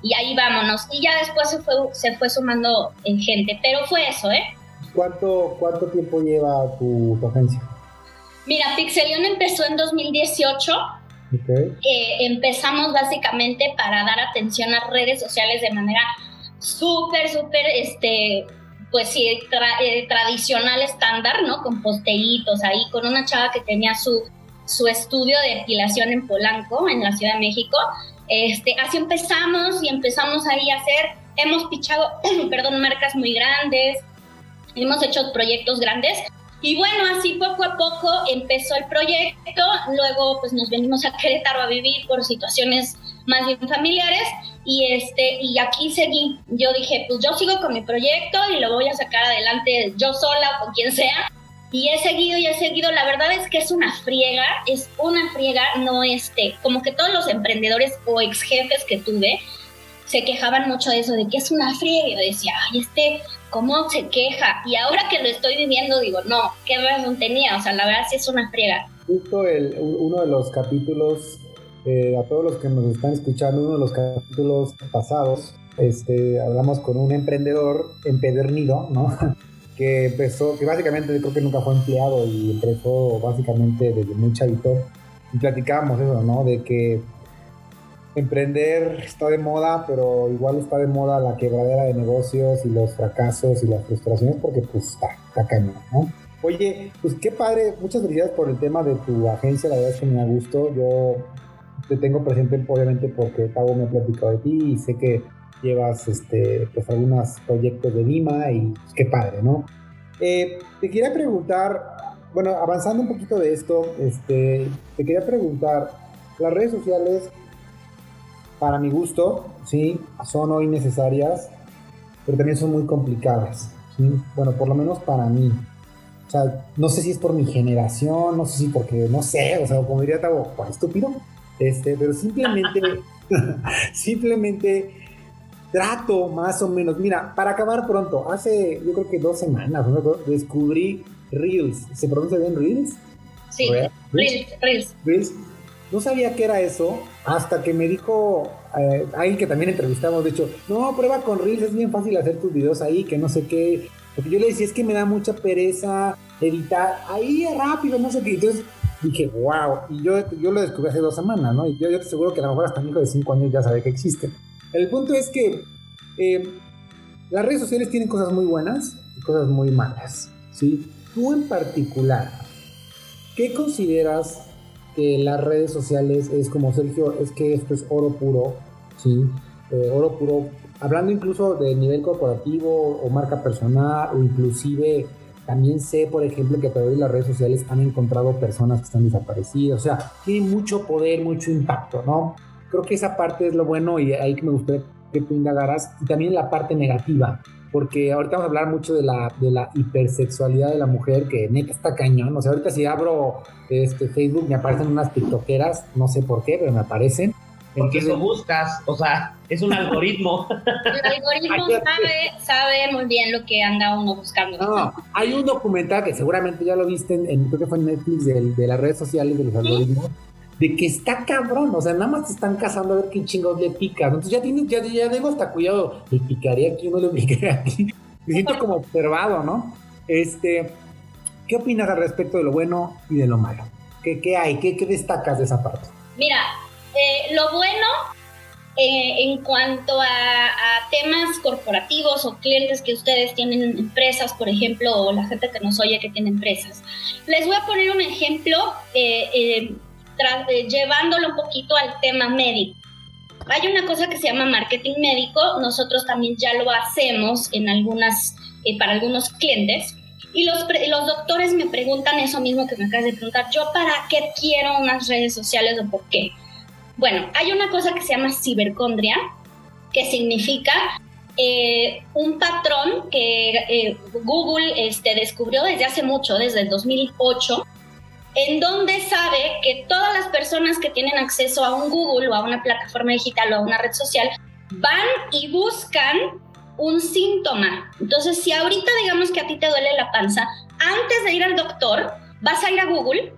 y ahí vámonos. Y ya después se fue, se fue sumando en gente, pero fue eso, ¿eh? ¿Cuánto, cuánto tiempo lleva tu agencia? Mira, Pixelion empezó en 2018. Eh, empezamos básicamente para dar atención a redes sociales de manera súper, súper, este, pues sí, eh, tradicional estándar, ¿no? Con posteritos ahí, con una chava que tenía su, su estudio de depilación en Polanco, en la Ciudad de México. Este, así empezamos y empezamos ahí a hacer, hemos pichado, *clears throat* perdón, marcas muy grandes, hemos hecho proyectos grandes y bueno, así poco a poco empezó el proyecto, luego pues nos venimos a Querétaro a vivir por situaciones más bien familiares. Y este y aquí seguí, yo dije, pues yo sigo con mi proyecto y lo voy a sacar adelante yo sola o con quien sea. Y he seguido y he seguido, la verdad es que es una friega, es una friega, no este, como que todos los emprendedores o ex jefes que tuve se quejaban mucho de eso, de que es una friega. Yo decía, ay, este cómo se queja. Y ahora que lo estoy viviendo, digo, no, qué razón tenía. O sea, la verdad sí es una friega. Justo el, uno de los capítulos, eh, a todos los que nos están escuchando, uno de los capítulos pasados, este, hablamos con un emprendedor empedernido, ¿no? *laughs* que empezó, que básicamente creo que nunca fue empleado y empezó básicamente desde muy chavito. Y platicábamos eso, ¿no? De que emprender está de moda, pero igual está de moda la quebradera de negocios y los fracasos y las frustraciones porque pues está, está cañón, ¿no? Oye, pues qué padre, muchas felicidades por el tema de tu agencia, la verdad es que me da gusto, yo te tengo presente obviamente porque Pablo me ha platicado de ti y sé que llevas este, pues algunos proyectos de Lima y pues, qué padre, ¿no? Eh, te quería preguntar, bueno, avanzando un poquito de esto, este, te quería preguntar, las redes sociales para mi gusto, sí, son hoy necesarias, pero también son muy complicadas. Bueno, por lo menos para mí. O sea, no sé si es por mi generación, no sé si porque, no sé, o sea, como diría Tavo, estúpido, este, pero simplemente, *laughs* *laughs* simplemente trato más o menos. Mira, para acabar pronto, hace yo creo que dos semanas, ¿no? descubrí Reels. ¿Se pronuncia bien Reels? Sí, Reels, Reels. Reels. No sabía qué era eso hasta que me dijo eh, alguien que también entrevistamos, de hecho, no, prueba con Reels, es bien fácil hacer tus videos ahí, que no sé qué. Porque yo le decía, es que me da mucha pereza editar, ahí rápido, no sé qué. Entonces dije, wow, y yo, yo lo descubrí hace dos semanas, ¿no? Y yo, yo te aseguro que a lo mejor hasta mi hijo de cinco años ya sabe que existen. El punto es que eh, las redes sociales tienen cosas muy buenas y cosas muy malas, ¿sí? Tú en particular, ¿qué consideras que las redes sociales es como Sergio, es que esto es oro puro, ¿sí? Eh, oro puro, hablando incluso de nivel corporativo o marca personal o inclusive también sé, por ejemplo, que a través de las redes sociales han encontrado personas que están desaparecidas, o sea, tiene mucho poder, mucho impacto, ¿no? Creo que esa parte es lo bueno y ahí que me gustaría que tú indagaras, y también la parte negativa, porque ahorita vamos a hablar mucho de la, de la hipersexualidad de la mujer, que neta está cañón. O sea, ahorita si abro este Facebook me aparecen unas tiktokeras, no sé por qué, pero me aparecen. Porque eso buscas, o sea, es un algoritmo. *laughs* El algoritmo sabe, sabe muy bien lo que anda uno buscando. No, hay un documental que seguramente ya lo viste, en, creo que fue en Netflix, de, de las redes sociales, de los algoritmos, de que está cabrón, o sea, nada más te están cazando a ver qué chingados le picas. Entonces ya tienes, ya, ya tengo hasta cuidado, le picaría aquí, no le picaría aquí. Me siento como observado, ¿no? Este, ¿qué opinas al respecto de lo bueno y de lo malo? ¿Qué, qué hay? ¿Qué, ¿Qué, destacas de esa parte? Mira, eh, lo bueno eh, en cuanto a, temas corporativos o clientes que ustedes tienen empresas, por ejemplo, o la gente que nos oye que tiene empresas. Les voy a poner un ejemplo. Eh, eh, llevándolo un poquito al tema médico. Hay una cosa que se llama marketing médico, nosotros también ya lo hacemos en algunas, eh, para algunos clientes. Y los, los doctores me preguntan eso mismo que me acabas de preguntar, yo para qué quiero unas redes sociales o por qué. Bueno, hay una cosa que se llama cibercondria, que significa eh, un patrón que Google este, descubrió desde hace mucho, desde el 2008, en donde sabe que todas las personas que tienen acceso a un Google o a una plataforma digital o a una red social van y buscan un síntoma. Entonces, si ahorita digamos que a ti te duele la panza, antes de ir al doctor, vas a ir a Google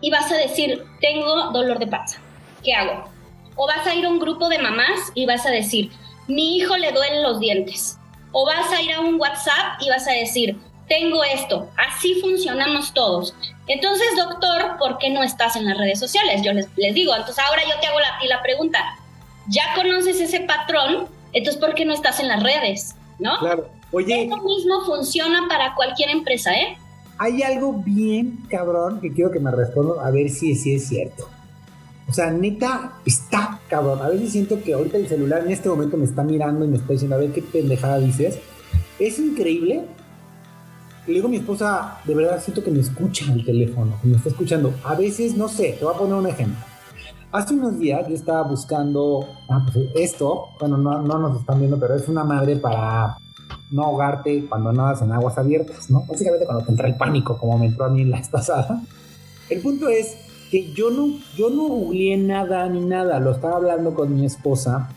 y vas a decir, tengo dolor de panza, ¿qué hago? O vas a ir a un grupo de mamás y vas a decir, mi hijo le duelen los dientes. O vas a ir a un WhatsApp y vas a decir, tengo esto. Así funcionamos todos. Entonces, doctor, ¿por qué no estás en las redes sociales? Yo les, les digo, entonces ahora yo te hago la, la pregunta, ¿ya conoces ese patrón Entonces, ¿por qué no estás en las redes? ¿No? Claro. Oye. Eso mismo funciona para cualquier empresa, ¿eh? Hay algo bien cabrón que quiero que me respondan a ver si, si es cierto. O sea, neta, está cabrón. A veces siento que ahorita el celular en este momento me está mirando y me está diciendo, a ver qué pendejada dices. Es increíble. Le digo a mi esposa, de verdad siento que me escucha el teléfono, que me está escuchando. A veces, no sé, te voy a poner un ejemplo. Hace unos días yo estaba buscando ah, pues esto, bueno, no, no nos están viendo, pero es una madre para no ahogarte cuando nadas en aguas abiertas, ¿no? Básicamente cuando te entra el pánico, como me entró a mí la vez pasada. El punto es que yo no, yo no googleé nada ni nada, lo estaba hablando con mi esposa,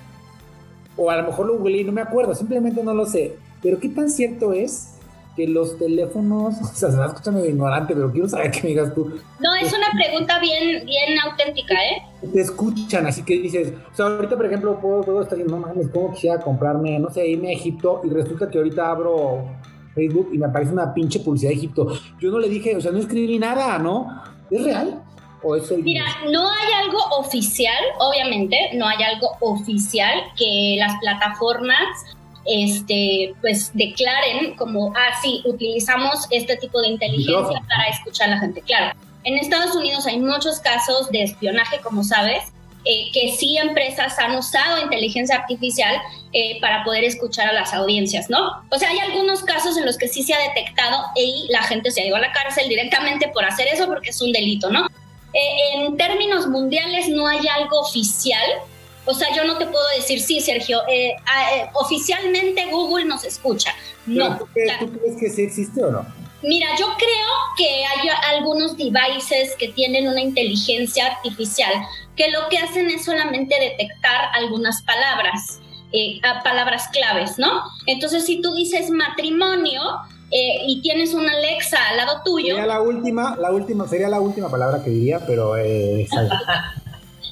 o a lo mejor lo googleé y no me acuerdo, simplemente no lo sé. Pero qué tan cierto es que los teléfonos, *laughs* o sea, se va escuchando ignorante, pero quiero saber qué me digas tú. No, es una pregunta bien, bien auténtica, ¿eh? Te escuchan, así que dices, o sea, ahorita, por ejemplo, puedo, puedo estar diciendo, no mames, ¿cómo quisiera comprarme, no sé, irme a Egipto? Y resulta que ahorita abro Facebook y me aparece una pinche publicidad de Egipto. Yo no le dije, o sea, no escribí nada, ¿no? ¿Es real? ¿O es el... Mira, no hay algo oficial, obviamente, no hay algo oficial que las plataformas este, pues declaren como, ah, sí, utilizamos este tipo de inteligencia para escuchar a la gente. Claro, en Estados Unidos hay muchos casos de espionaje, como sabes, eh, que sí empresas han usado inteligencia artificial eh, para poder escuchar a las audiencias, ¿no? O sea, hay algunos casos en los que sí se ha detectado y la gente se ha ido a la cárcel directamente por hacer eso porque es un delito, ¿no? Eh, en términos mundiales no hay algo oficial o sea, yo no te puedo decir, sí, Sergio, eh, eh, oficialmente Google nos escucha. No. ¿tú, crees que sí existe o no? Mira, yo creo que hay algunos devices que tienen una inteligencia artificial que lo que hacen es solamente detectar algunas palabras, eh, palabras claves, ¿no? Entonces, si tú dices matrimonio, y tienes una Alexa al lado tuyo. Sería la última, la última, sería la última palabra que diría, pero exacto.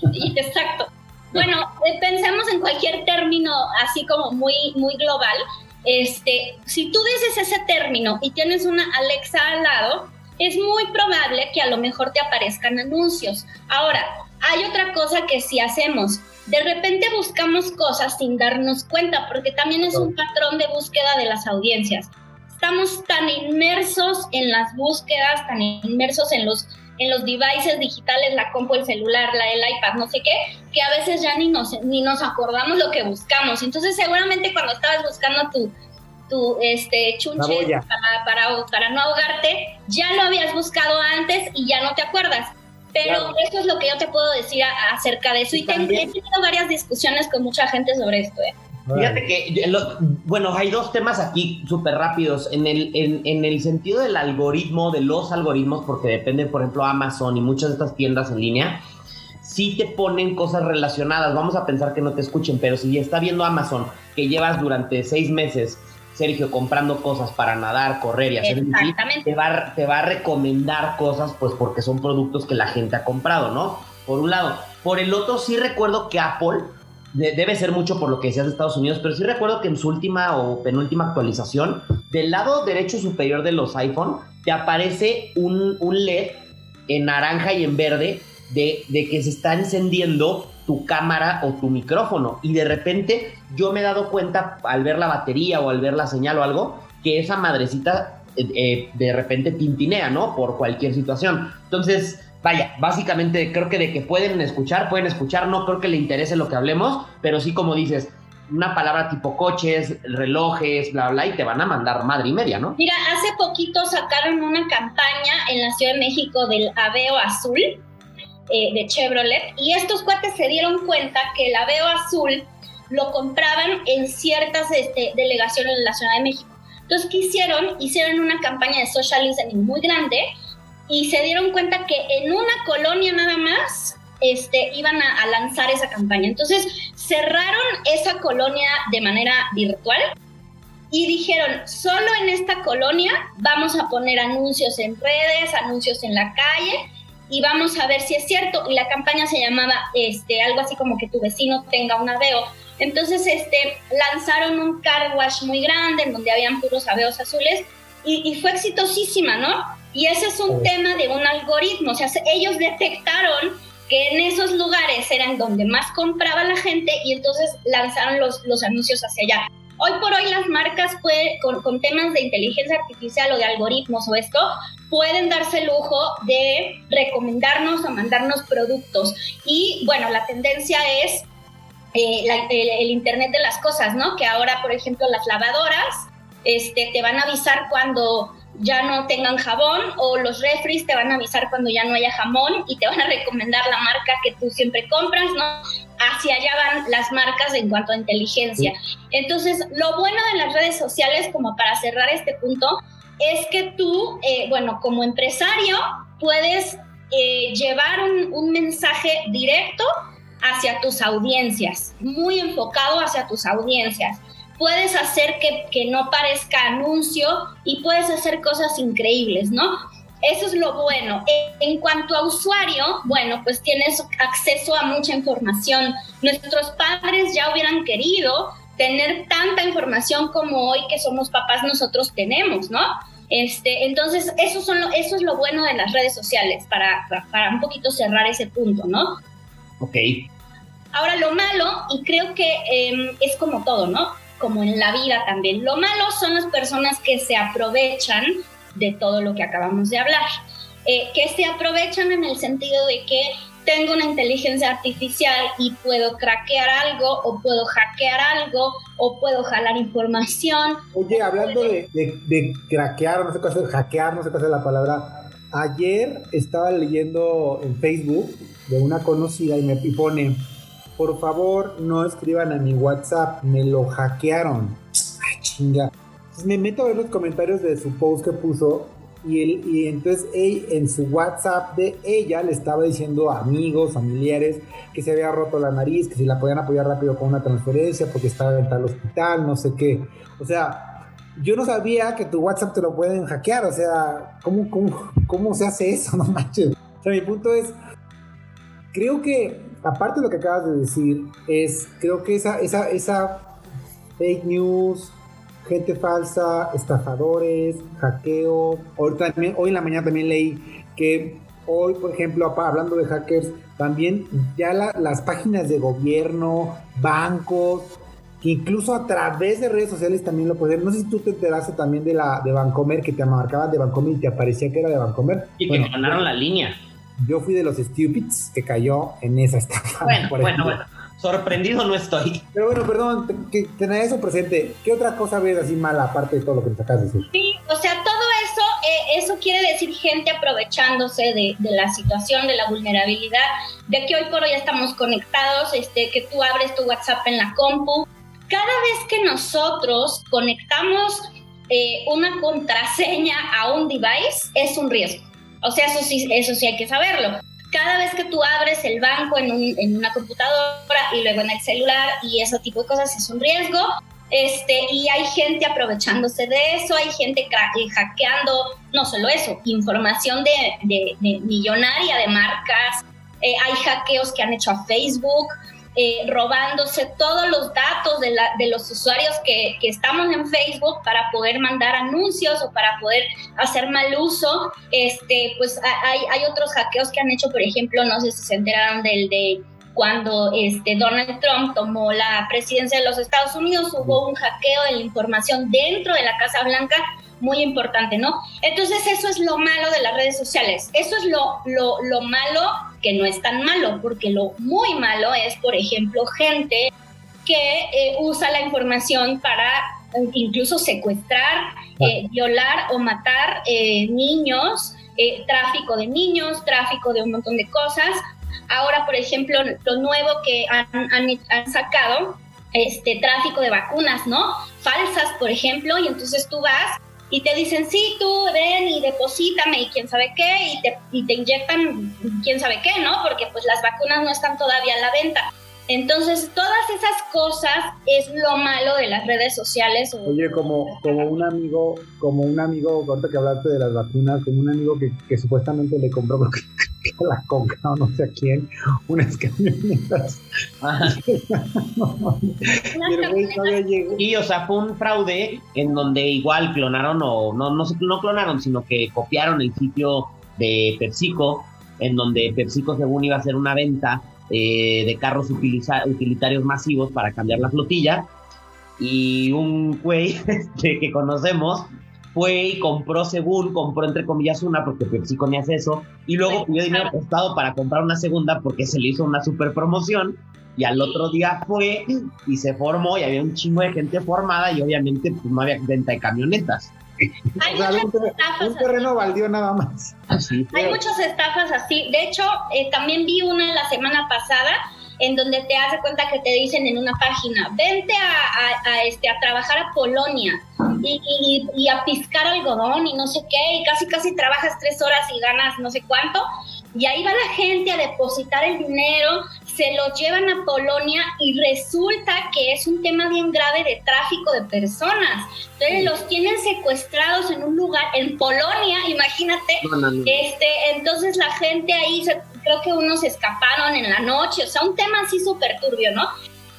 *laughs* Bueno, eh, pensemos en cualquier término así como muy, muy global. Este, si tú dices ese término y tienes una Alexa al lado, es muy probable que a lo mejor te aparezcan anuncios. Ahora, hay otra cosa que si hacemos. De repente buscamos cosas sin darnos cuenta, porque también es un patrón de búsqueda de las audiencias. Estamos tan inmersos en las búsquedas, tan inmersos en los en los devices digitales, la compu, el celular, la, el iPad, no sé qué, que a veces ya ni nos, ni nos acordamos lo que buscamos. Entonces seguramente cuando estabas buscando tu, tu este, chunche para, para, para, no ahogarte, ya lo habías buscado antes y ya no te acuerdas. Pero eso es lo que yo te puedo decir acerca de eso. Y, he tenido varias discusiones con mucha gente sobre esto. ¿eh? Fíjate que, bueno, hay dos temas aquí súper rápidos. En el, en, el sentido del algoritmo, de los algoritmos, porque depende, por ejemplo, Amazon y muchas de estas tiendas en línea, sí te ponen cosas relacionadas. Vamos a pensar que no te escuchen, pero si está viendo Amazon que llevas durante seis meses, Sergio, comprando cosas para nadar, correr y hacer te va, te va a recomendar cosas, pues porque son productos que la gente ha comprado, ¿no? Por un lado. Por el otro, sí recuerdo que Apple debe ser mucho por lo que decías de Estados Unidos, pero sí recuerdo que en su última o penúltima actualización, del lado derecho superior de los iPhone, te aparece un, LED en naranja y en verde de, de, que se está encendiendo tu cámara o tu micrófono. Y de repente yo me he dado cuenta al ver la batería o al ver la señal o algo, que esa madrecita eh, eh, de repente tintinea, ¿no? Por cualquier situación. Entonces, vaya, básicamente creo que de que pueden escuchar, pueden escuchar, no creo que le interese lo que hablemos, pero sí como dices, una palabra tipo coches, relojes, bla, bla, y te van a mandar madre y media, ¿no? Mira, hace poquito sacaron una campaña en la Ciudad de México del Aveo Azul eh, de Chevrolet y estos cuates se dieron cuenta que el Aveo Azul lo compraban en ciertas este, delegaciones en la Ciudad de México. Entonces, ¿qué hicieron? Hicieron una campaña de social listening muy grande y se dieron cuenta que en una colonia nada más este, iban a, lanzar esa campaña. Entonces cerraron esa colonia de manera virtual y dijeron, solo en esta colonia vamos a poner anuncios en redes, anuncios en la calle y vamos a ver si es cierto. Y la campaña se llamaba este, algo así como que tu vecino tenga un aveo. Entonces este, lanzaron un car wash muy grande en donde habían puros aveos azules y, y fue exitosísima, ¿no? Y ese es un tema de un algoritmo, o sea, ellos detectaron que en esos lugares eran donde más compraba la gente y entonces lanzaron los, los anuncios hacia allá. Hoy por hoy las marcas con, con, temas de inteligencia artificial o de algoritmos o esto pueden darse el lujo de recomendarnos o mandarnos productos. Y bueno, la tendencia es eh, el, Internet de las cosas, ¿no? Que ahora, por ejemplo, las lavadoras este, te van a avisar cuando ya no tengan jabón o los refries te van a avisar cuando ya no haya jamón y te van a recomendar la marca que tú siempre compras, ¿no? Hacia allá van las marcas en cuanto a inteligencia. Entonces, lo bueno de las redes sociales, como para cerrar este punto, es que tú, eh, bueno, como empresario, puedes eh, llevar un, un mensaje directo hacia tus audiencias, muy enfocado hacia tus audiencias puedes hacer que, no parezca anuncio y puedes hacer cosas increíbles, ¿no? Eso es lo bueno. En cuanto a usuario, bueno, pues tienes acceso a mucha información. Nuestros padres ya hubieran querido tener tanta información como hoy que somos papás nosotros tenemos, ¿no? Este, entonces, eso, son eso es lo bueno de las redes sociales, para, para un poquito cerrar ese punto, ¿no? Ok. Ahora, lo malo, y creo que em, es como todo, ¿no? Como en la vida también. Lo malo son las personas que se aprovechan de todo lo que acabamos de hablar, eh, que se aprovechan en el sentido de que tengo una inteligencia artificial y puedo craquear algo o puedo hackear algo o puedo jalar información. Oye, hablando de, de, craquear, no sé qué hacer, hackear, no sé qué hacer la palabra. Ayer estaba leyendo en Facebook de una conocida y me pone, por favor no escriban a mi WhatsApp, me lo hackearon. Ay, chinga. me meto a ver los comentarios de su post que puso y, él, y entonces él, en su WhatsApp de ella le estaba diciendo a amigos, familiares, que se había roto la nariz, que si la podían apoyar rápido con una transferencia porque estaba en tal hospital, no sé qué. O sea, yo no sabía que tu WhatsApp te lo pueden hackear, o sea, ¿cómo, cómo, cómo se hace eso? *laughs* No manches. O sea, mi punto es, creo que aparte de lo que acabas de decir, es, creo que esa, esa, esa fake news, gente falsa, estafadores, hackeo. Hoy, también, hoy en la mañana también leí que hoy, por ejemplo, hablando de hackers, también ya las páginas de gobierno, bancos, que incluso a través de redes sociales también lo pueden. No sé si tú te enteraste también de la de Bancomer, que te marcaban de Bancomer y te aparecía que era de Bancomer. Y que ganaron la línea yo fui de los stupids que cayó en esa estafa. Bueno, bueno, bueno. Sorprendido no estoy. Pero bueno, perdón, que tener eso presente. ¿Qué otra cosa ves así mala aparte de todo lo que nos acabas de decir? Sí, o sea, todo eso, eh, eso quiere decir gente aprovechándose de, de, la situación, de la vulnerabilidad, de que hoy por hoy estamos conectados, este, que tú abres tu WhatsApp en la compu. Cada vez que nosotros conectamos eh, una contraseña a un device, es un riesgo. O sea, eso sí, eso sí hay que saberlo. Cada vez que tú abres el banco en, una computadora y luego en el celular y ese tipo de cosas es un riesgo. Este, y hay gente aprovechándose de eso, hay gente eh, hackeando, no solo eso, información de, millonaria de marcas, eh, hay hackeos que han hecho a Facebook, eh, robándose todos los datos de, la, de los usuarios que, estamos en Facebook para poder mandar anuncios o para poder hacer mal uso. Este, pues hay, hay otros hackeos que han hecho, por ejemplo, no sé si se enteraron del de cuando este, Donald Trump tomó la presidencia de los Estados Unidos, hubo un hackeo de la información dentro de la Casa Blanca muy importante, ¿no? Entonces eso es lo malo de las redes sociales, eso es lo, lo, lo malo que no es tan malo, porque lo muy malo es, por ejemplo, gente que eh, usa la información para eh, incluso secuestrar, eh, violar o matar niños, tráfico de niños, tráfico de un montón de cosas. Ahora, por ejemplo, lo nuevo que han, han, han sacado, este tráfico de vacunas, ¿no? Falsas, por ejemplo, y entonces tú vas y te dicen, sí, tú ven y deposítame y quién sabe qué, y te, y te inyectan quién sabe qué, ¿no? Porque pues las vacunas no están todavía a la venta. Entonces, todas esas cosas es lo malo de las redes sociales. Oye, como, como un amigo, como un amigo, ahorita que hablaste de las vacunas, como un amigo que, que supuestamente le compró, creo que la coca o no sé a quién, *laughs* unas camionetas. y o sea, fue un fraude en donde igual clonaron o no, no, no clonaron, sino que copiaron el sitio de PepsiCo en donde PepsiCo según iba a hacer una venta eh, de carros utilitarios masivos para cambiar la flotilla. Y un güey *laughs* este, que conocemos fue y compró según, compró entre comillas una porque PepsiCo ni hace eso, y luego pidió dinero prestado para comprar una segunda porque se le hizo una super promoción y al otro día fue y se formó y había un chingo de gente formada y obviamente pues, no había venta de camionetas. *laughs* Hay muchas estafas un terreno valió nada más. Hay muchas estafas así. De hecho, eh, también vi una la semana pasada en donde te hace cuenta que te dicen en una página, vente a, este, a trabajar a Polonia y, y, a piscar algodón y no sé qué, y casi casi trabajas tres horas y ganas no sé cuánto, y ahí va la gente a depositar el dinero, se lo llevan a Polonia y resulta que es un tema bien grave de tráfico de personas. Entonces los tienen secuestrados en un lugar, en Polonia, imagínate. Este, entonces la gente ahí, creo que unos escaparon en la noche, o sea, un tema así súper turbio, ¿no?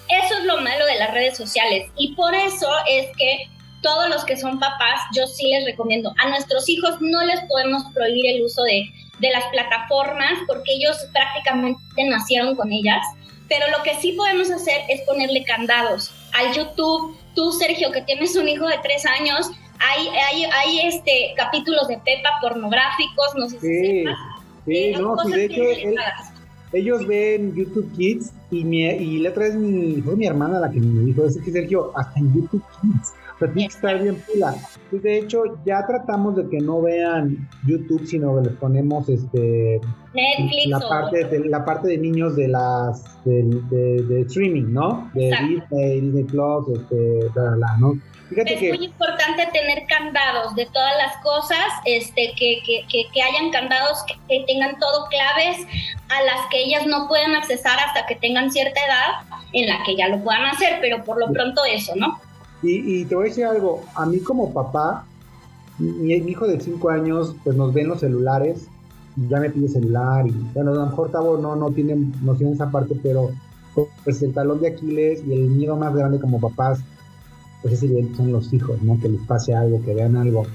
Eso es lo malo de las redes sociales y por eso es que todos los que son papás, yo sí les recomiendo, a nuestros hijos no les podemos prohibir el uso de de las plataformas porque ellos prácticamente nacieron con ellas. Pero lo que sí podemos hacer es ponerle candados al YouTube. Tú, Sergio, que tienes un hijo de tres años, hay, hay, hay este, capítulos de Pepa pornográficos, no sé si Sí, eh, no, de hecho, ellos ven YouTube Kids y, mi, y la otra vez mi, fue mi hermana la que me dijo, es que Sergio, hasta en YouTube Kids sea, tiene que estar bien pila. de hecho, ya tratamos de que no vean YouTube, sino que les ponemos este Netflix la parte de la parte de niños de las de, streaming, ¿no? De Disney, Disney Plus, este, bla, bla, ¿no? Fíjate es muy importante tener candados de todas las cosas, este, que, que, que, hayan candados que, tengan todo claves a las que ellas no pueden accesar hasta que tengan cierta edad en la que ya lo puedan hacer, pero por lo pronto eso, ¿no? Y, te voy a decir algo, a mí como papá, mi, hijo de 5 años, pues nos ve en los celulares, ya me pide celular, y bueno, a lo mejor Tavo no, no tiene noción de esa parte, pero pues el talón de Aquiles y el miedo más grande como papás, pues es evidente, son los hijos, ¿no? Que les pase algo, que vean algo.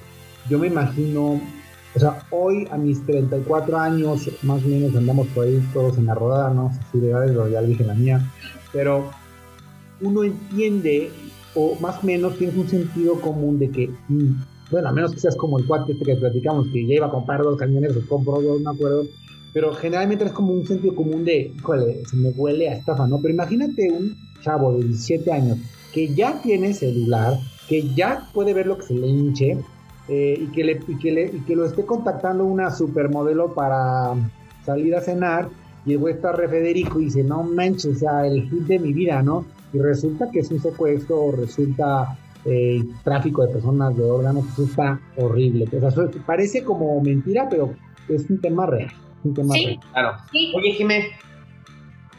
Yo me imagino, o sea, hoy a mis 34 años, más o menos andamos por ahí todos en la rodada, ¿no? Si de ya dije la mía, pero uno entiende o más o menos tienes un sentido común de que, mm, bueno, a menos que seas como el cuate este que platicamos, que ya iba a comprar dos camiones o compro dos, no me acuerdo, pero generalmente es como un sentido común de, híjole, se me huele a estafa, ¿no? Pero imagínate un chavo de 17 años que ya tiene celular, que ya puede ver lo que se le hinche, eh, y, que le, y, que le, y que lo esté contactando una supermodelo para salir a cenar, y el güey está re Federico y dice, no manches, o sea, el hit de mi vida, ¿no? Y resulta que es un secuestro, resulta eh, tráfico de personas, de órganos, eso está horrible. O sea, parece como mentira, pero es un tema real. Un tema sí, claro. Oye, Jiménez,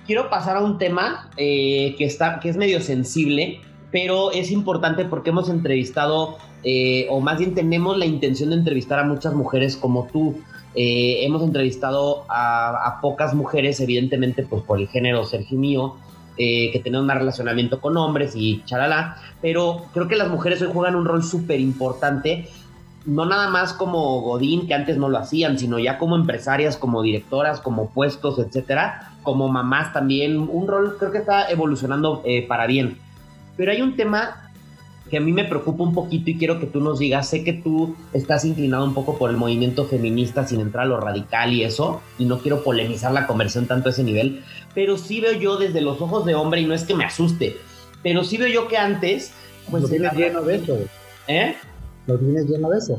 quiero pasar a un tema eh, que, está, que es medio sensible, pero es importante porque hemos entrevistado, eh, o más bien tenemos la intención de entrevistar a muchas mujeres como tú. hemos entrevistado a, a, pocas mujeres, evidentemente, pues por el género Sergio mío, eh, que tienen un relacionamiento con hombres y chalala, pero creo que las mujeres hoy juegan un rol súper importante, no nada más como Godín, que antes no lo hacían, sino ya como empresarias, como directoras, como puestos, etcétera, como mamás también, un rol creo que está evolucionando eh, para bien. Pero hay un tema que a mí me preocupa un poquito y quiero que tú nos digas, sé que tú estás inclinado un poco por el movimiento feminista sin entrar a lo radical y eso, y no quiero polemizar la conversión tanto a ese nivel, pero sí veo yo desde los ojos de hombre, y no es que me asuste, pero sí veo yo que antes... Pues, lo tienes lleno de eso. ¿Eh? Lo tienes lleno de eso.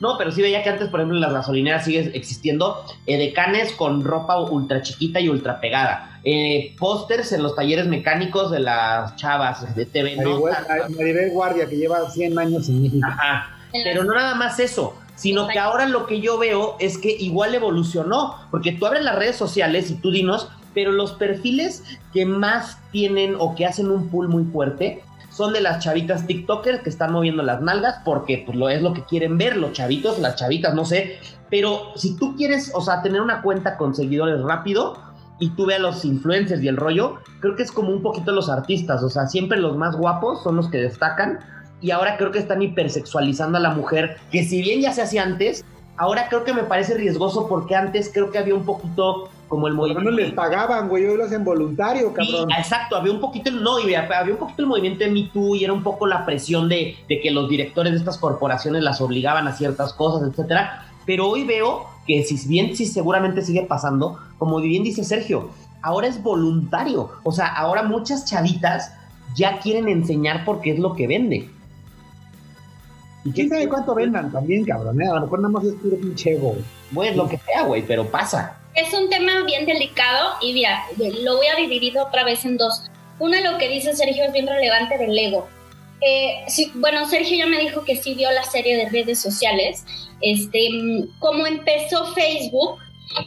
no, pero sí veía que antes, por ejemplo, en las gasolineras sigue existiendo edecanes con ropa ultra chiquita y ultra pegada. Eh, pósters en los talleres mecánicos de las chavas de TV. Maribel, Guardia, que lleva 100 años en México. Ajá. Pero no nada más eso, sino que ahora lo que yo veo es que igual evolucionó, porque tú abres las redes sociales y tú dinos pero los perfiles que más tienen o que hacen un pool muy fuerte son de las chavitas TikTokers que están moviendo las nalgas porque pues, lo, es lo que quieren ver los chavitos, las chavitas, no sé. Pero si tú quieres, o sea, tener una cuenta con seguidores rápido y tú veas los influencers y el rollo, creo que es como un poquito los artistas, o sea, siempre los más guapos son los que destacan y ahora creo que están hipersexualizando a la mujer, que si bien ya se hacía antes, ahora creo que me parece riesgoso porque antes creo que había un poquito como el movimiento. No les pagaban, güey, hoy lo hacen voluntario, cabrón. Sí, exacto, había un poquito, no, había, había un poquito el movimiento de Me Too y era un poco la presión de, de que los directores de estas corporaciones las obligaban a ciertas cosas, etcétera. Pero hoy veo que si bien sí seguramente sigue pasando, como bien dice Sergio, ahora es voluntario. O sea, ahora muchas chavitas ya quieren enseñar porque es lo que vende. Y quién sabe cuánto vendan también, cabrón. ¿eh? A lo mejor nada más es puro pinche ego. Bueno, lo que sea, güey, pero pasa. Es un tema bien delicado y mira, lo voy a dividir otra vez en dos. Una, lo que dice Sergio es bien relevante del ego. Eh, sí, bueno, Sergio ya me dijo que sí vio la serie de redes sociales. Este, como empezó Facebook,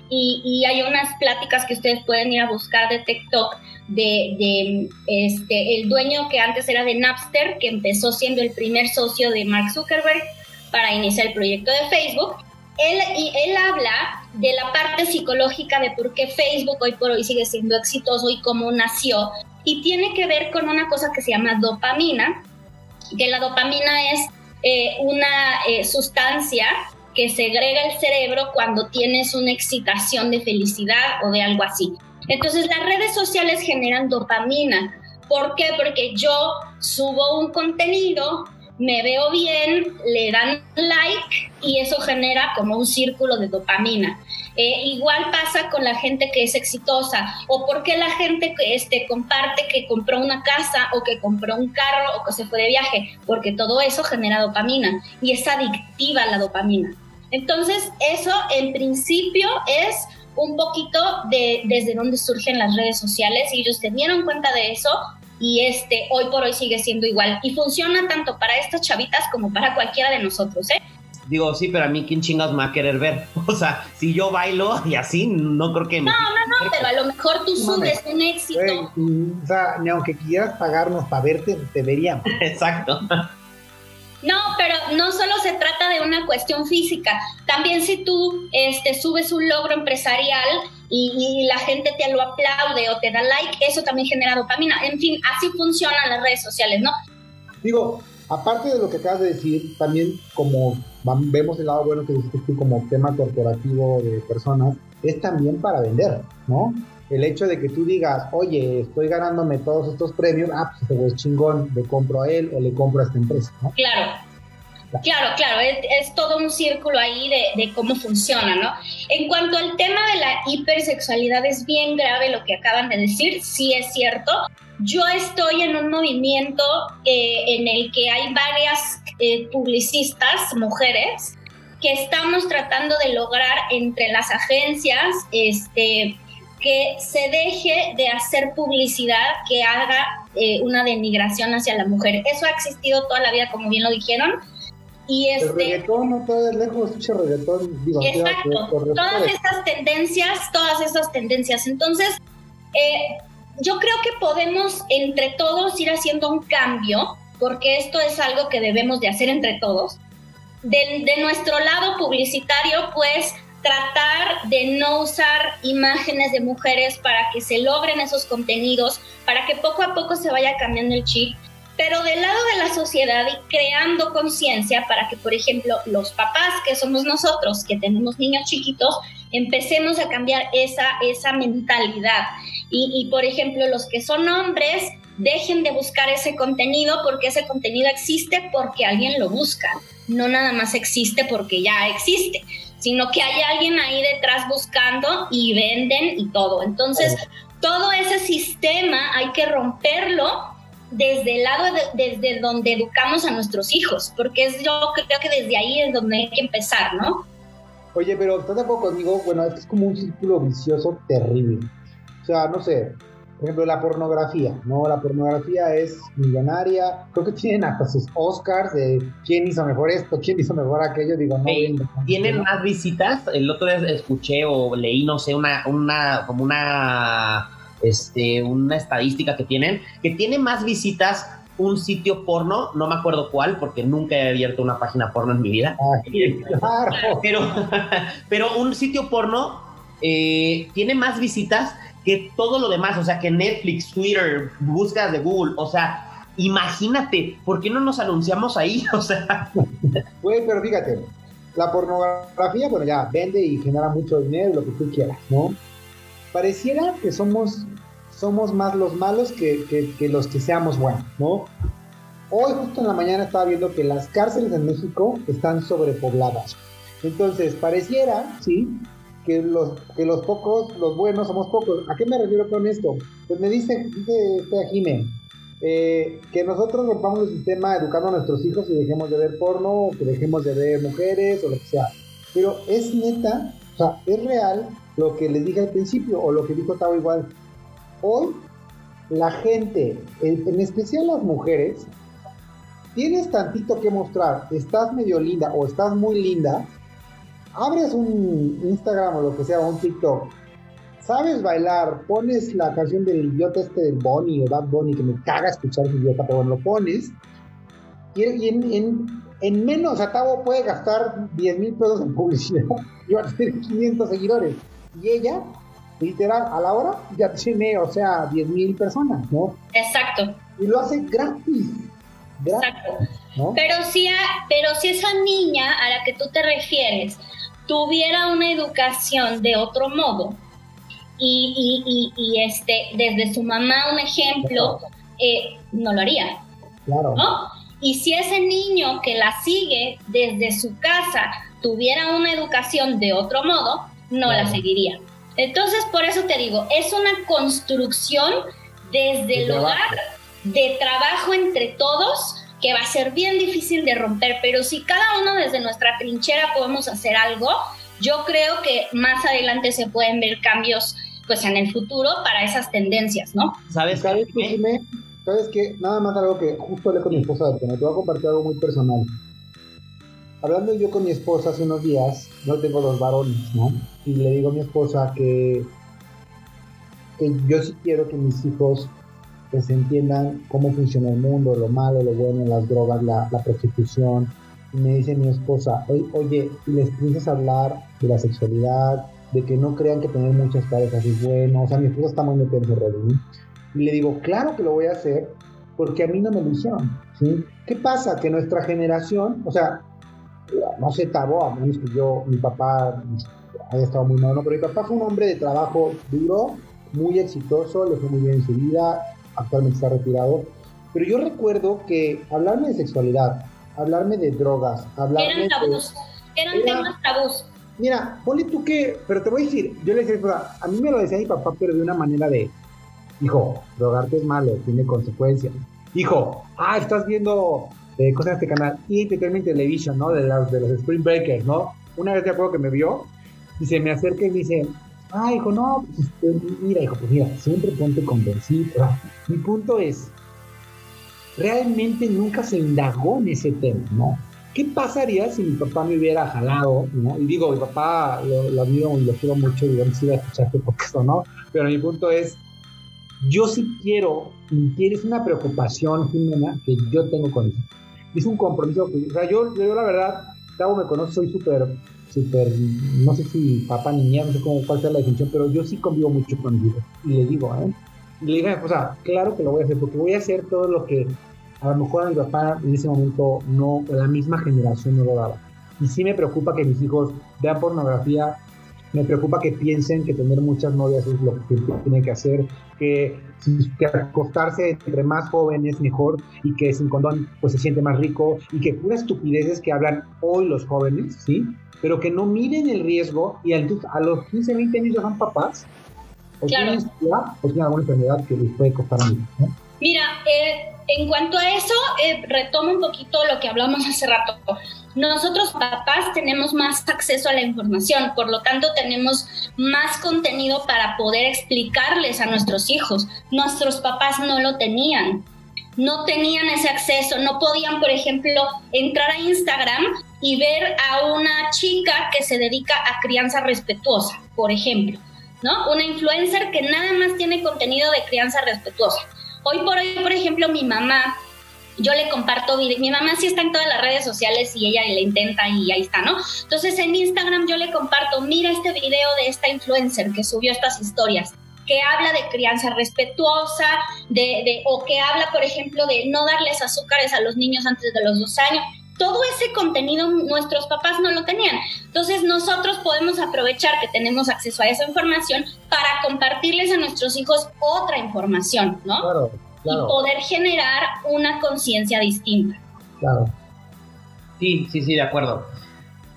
y, hay unas pláticas que ustedes pueden ir a buscar de TikTok de, de, este, el dueño que antes era de Napster, que empezó siendo el primer socio de Mark Zuckerberg para iniciar el proyecto de Facebook. Él, él habla de la parte psicológica de por qué Facebook hoy por hoy sigue siendo exitoso y cómo nació. Y tiene que ver con una cosa que se llama dopamina, que la dopamina es eh, una eh, sustancia que segrega el cerebro cuando tienes una excitación de felicidad o de algo así. Entonces las redes sociales generan dopamina. ¿Por qué? Porque yo subo un contenido, me veo bien, le dan like y eso genera como un círculo de dopamina. Eh, igual pasa con la gente que es exitosa o porque la gente que este, comparte que compró una casa o que compró un carro o que se fue de viaje, porque todo eso genera dopamina y es adictiva la dopamina. Entonces, eso en principio es un poquito de desde dónde surgen las redes sociales y ellos se dieron cuenta de eso y este hoy por hoy sigue siendo igual y funciona tanto para estas chavitas como para cualquiera de nosotros, ¿eh? Digo, sí, pero a mí quién chingas me va a querer ver. *laughs* O sea, si yo bailo y así, no creo que me... No, no, no, pero a lo mejor tú subes un éxito. o sea, ni aunque quieras pagarnos para verte, te veríamos. *laughs* Exacto. No, pero no solo se trata de una cuestión física. También si tú este, subes un logro empresarial y, la gente te lo aplaude o te da like, eso también genera dopamina. En fin, así funcionan las redes sociales, ¿no? Digo, aparte de lo que acabas de decir, también como vemos el lado bueno que dices tú como tema corporativo de personas, es también para vender, ¿no? el hecho de que tú digas, oye, estoy ganándome todos estos premios, ah, pues este es chingón, le compro a él o le compro a esta empresa, ¿no? Claro. Claro, claro, es, todo un círculo ahí de, cómo funciona, ¿no? En cuanto al tema de la hipersexualidad, es bien grave lo que acaban de decir, sí es cierto. Yo estoy en un movimiento eh, en el que hay varias eh, publicistas, mujeres, que estamos tratando de lograr entre las agencias, este, que se deje de hacer publicidad que haga eh, una denigración hacia la mujer. Eso ha existido toda la vida, como bien lo dijeron. Y este, el reggaetón no todo es lejos, reggaetón. Digo, exacto, todas estas tendencias, todas estas tendencias. Entonces, eh, yo creo que podemos entre todos ir haciendo un cambio, porque esto es algo que debemos de hacer entre todos. de nuestro lado publicitario, pues tratar de no usar imágenes de mujeres para que se logren esos contenidos, para que poco a poco se vaya cambiando el chip, pero del lado de la sociedad y creando conciencia para que, por ejemplo, los papás que somos nosotros, que tenemos niños chiquitos, empecemos a cambiar esa, esa mentalidad. Y, y, por ejemplo, los que son hombres, dejen de buscar ese contenido porque ese contenido existe porque alguien lo busca, no nada más existe porque ya existe sino que hay alguien ahí detrás buscando y venden y todo. Entonces, todo ese sistema hay que romperlo desde el lado desde donde educamos a nuestros hijos, porque es, yo creo que desde ahí es donde hay que empezar, ¿no? Oye, pero estás de acuerdo conmigo, bueno, es como un círculo vicioso terrible. O sea, no sé, por ejemplo, la pornografía, ¿no? La pornografía es millonaria. Creo que tienen hasta sus Oscars de quién hizo mejor esto, quién hizo mejor aquello. Digo, no. tienen más visitas. El otro día escuché o leí, no sé, una, una, como una, este, una estadística que tienen, que tiene más visitas un sitio porno, no me acuerdo cuál, porque nunca he abierto una página porno en mi vida. Ah, claro. *laughs* pero, pero un sitio porno eh, tiene más visitas que todo lo demás, o sea, que Netflix, Twitter, búsquedas de Google, o sea, imagínate, ¿por qué no nos anunciamos ahí? *laughs* O sea. Güey, pero fíjate, la pornografía, bueno, ya vende y genera mucho dinero, lo que tú quieras, ¿no? Pareciera que somos, somos más los malos que, que los que seamos buenos, ¿no? Hoy justo en la mañana estaba viendo que las cárceles en México están sobrepobladas. Entonces, pareciera, sí, que los, que los pocos, los buenos somos pocos. ¿A qué me refiero con esto? Pues me dice, dice este Jimé, eh, que nosotros rompamos el sistema educando a nuestros hijos y dejemos de ver porno, o que dejemos de ver mujeres, o lo que sea. Pero es neta, o sea, es real lo que les dije al principio, o lo que dijo Tavo igual. Hoy, la gente, en especial las mujeres, tienes tantito que mostrar, estás medio linda o estás muy linda, abres un Instagram o lo que sea, un TikTok, sabes bailar, pones la canción del idiota este del Bonnie o Bad Bunny, que me caga escuchar ese idiota, pero bueno, lo pones, y, en, menos, Atavo puede gastar 10 mil pesos en publicidad *laughs* y va a tener 500 seguidores. Y ella, literal, a la hora ya tiene, o sea, 10 mil personas, ¿no? Exacto. Y lo hace gratis. Exacto. Pero, si pero si esa niña a la que tú te refieres tuviera una educación de otro modo y, este, desde su mamá un ejemplo, eh, no lo haría. Claro. Y si ese niño que la sigue desde su casa tuviera una educación de otro modo, no la seguiría. Entonces, por eso te digo, es una construcción desde el hogar de trabajo entre todos que va a ser bien difícil de romper, pero si cada uno desde nuestra trinchera podemos hacer algo, yo creo que más adelante se pueden ver cambios pues en el futuro para esas tendencias, ¿no? ¿Sabes, ¿Sabes qué, ¿Sabes qué? Nada más algo que justo hablé con mi esposa, me voy a compartir algo muy personal. Hablando yo con mi esposa hace unos días, no tengo los varones, ¿no? Y le digo a mi esposa que, que yo sí quiero que mis hijos que se entiendan cómo funciona el mundo, lo malo, lo bueno, las drogas, la, prostitución. Y me dice mi esposa, oye, les piensas hablar de la sexualidad, de que no crean que tener muchas parejas es bueno. O sea, mi esposa está muy metida en ese rollo, Y le digo, claro que lo voy a hacer, porque a mí no me lo hicieron, ¿sí? ¿Qué pasa? Que nuestra generación, o sea, no sé, Tabo, a menos que yo, mi papá haya estado muy malo, pero mi papá fue un hombre de trabajo duro, muy exitoso, le fue muy bien en su vida, actualmente está retirado, pero yo recuerdo que hablarme de sexualidad, hablarme de drogas, hablarme eran tabús, eran temas tabús. Mira, ponle tú que, pero te voy a decir, yo le decía, a mí me lo decía mi papá, pero de una manera de, hijo, drogarte es malo, tiene consecuencias. Hijo, ah, estás viendo eh, cosas de este canal, y Entertainment Television, ¿no? De, las, de los Spring Breakers, ¿no? Una vez de acuerdo que me vio, y se me acerca y me dice, Ah, hijo, no, pues, este, mira, hijo, pues mira, siempre ponte convencido. Mi punto es, realmente nunca se indagó en ese tema, ¿no? ¿Qué pasaría si mi papá me hubiera jalado, ¿no? Y digo, mi papá lo, lo admiro y lo quiero mucho, y si iba a escucharte porque eso, ¿no? Pero mi punto es, yo sí quiero, tienes una preocupación, Jimena, que yo tengo con eso. Es un compromiso, o sea, yo, yo la verdad, Tavo me conoce, soy súper súper, no sé si papá, niña, no sé cómo, cuál sea la definición, pero yo sí convivo mucho con mi hijo. Y le digo, ¿eh? Y le digo, o sea, claro que lo voy a hacer, porque voy a hacer todo lo que a lo mejor a mi papá en ese momento no, la misma generación no lo daba. Y sí me preocupa que mis hijos vean pornografía, me preocupa que piensen que tener muchas novias es lo que tienen que hacer, que, que acostarse entre más jóvenes mejor y que sin condón pues se siente más rico y que puras estupideces que hablan hoy los jóvenes, ¿sí? pero que no miren el riesgo y a los 15, 20 años ya son papás, o, tienen, alguna enfermedad que les puede costar mucho. Mira, eh, en cuanto a eso, eh, retomo un poquito lo que hablamos hace rato. Nosotros papás tenemos más acceso a la información, por lo tanto tenemos más contenido para poder explicarles a nuestros hijos. Nuestros papás no lo tenían no tenían ese acceso, no podían, por ejemplo, entrar a Instagram y ver a una chica que se dedica a crianza respetuosa, por ejemplo, ¿no? Una influencer que nada más tiene contenido de crianza respetuosa. Hoy por hoy, por ejemplo, mi mamá, yo le comparto videos, mi mamá sí está en todas las redes sociales y ella le intenta y ahí está, ¿no? Entonces en Instagram yo le comparto, mira este video de esta influencer que subió estas historias que habla de crianza respetuosa, de, o que habla, por ejemplo, de no darles azúcares a los niños antes de los dos años. todo ese contenido nuestros papás no lo tenían. Entonces nosotros podemos aprovechar que tenemos acceso a esa información para compartirles a nuestros hijos otra información, ¿no? Claro, claro. Y poder generar una conciencia distinta. Claro. Sí, sí, sí, de acuerdo.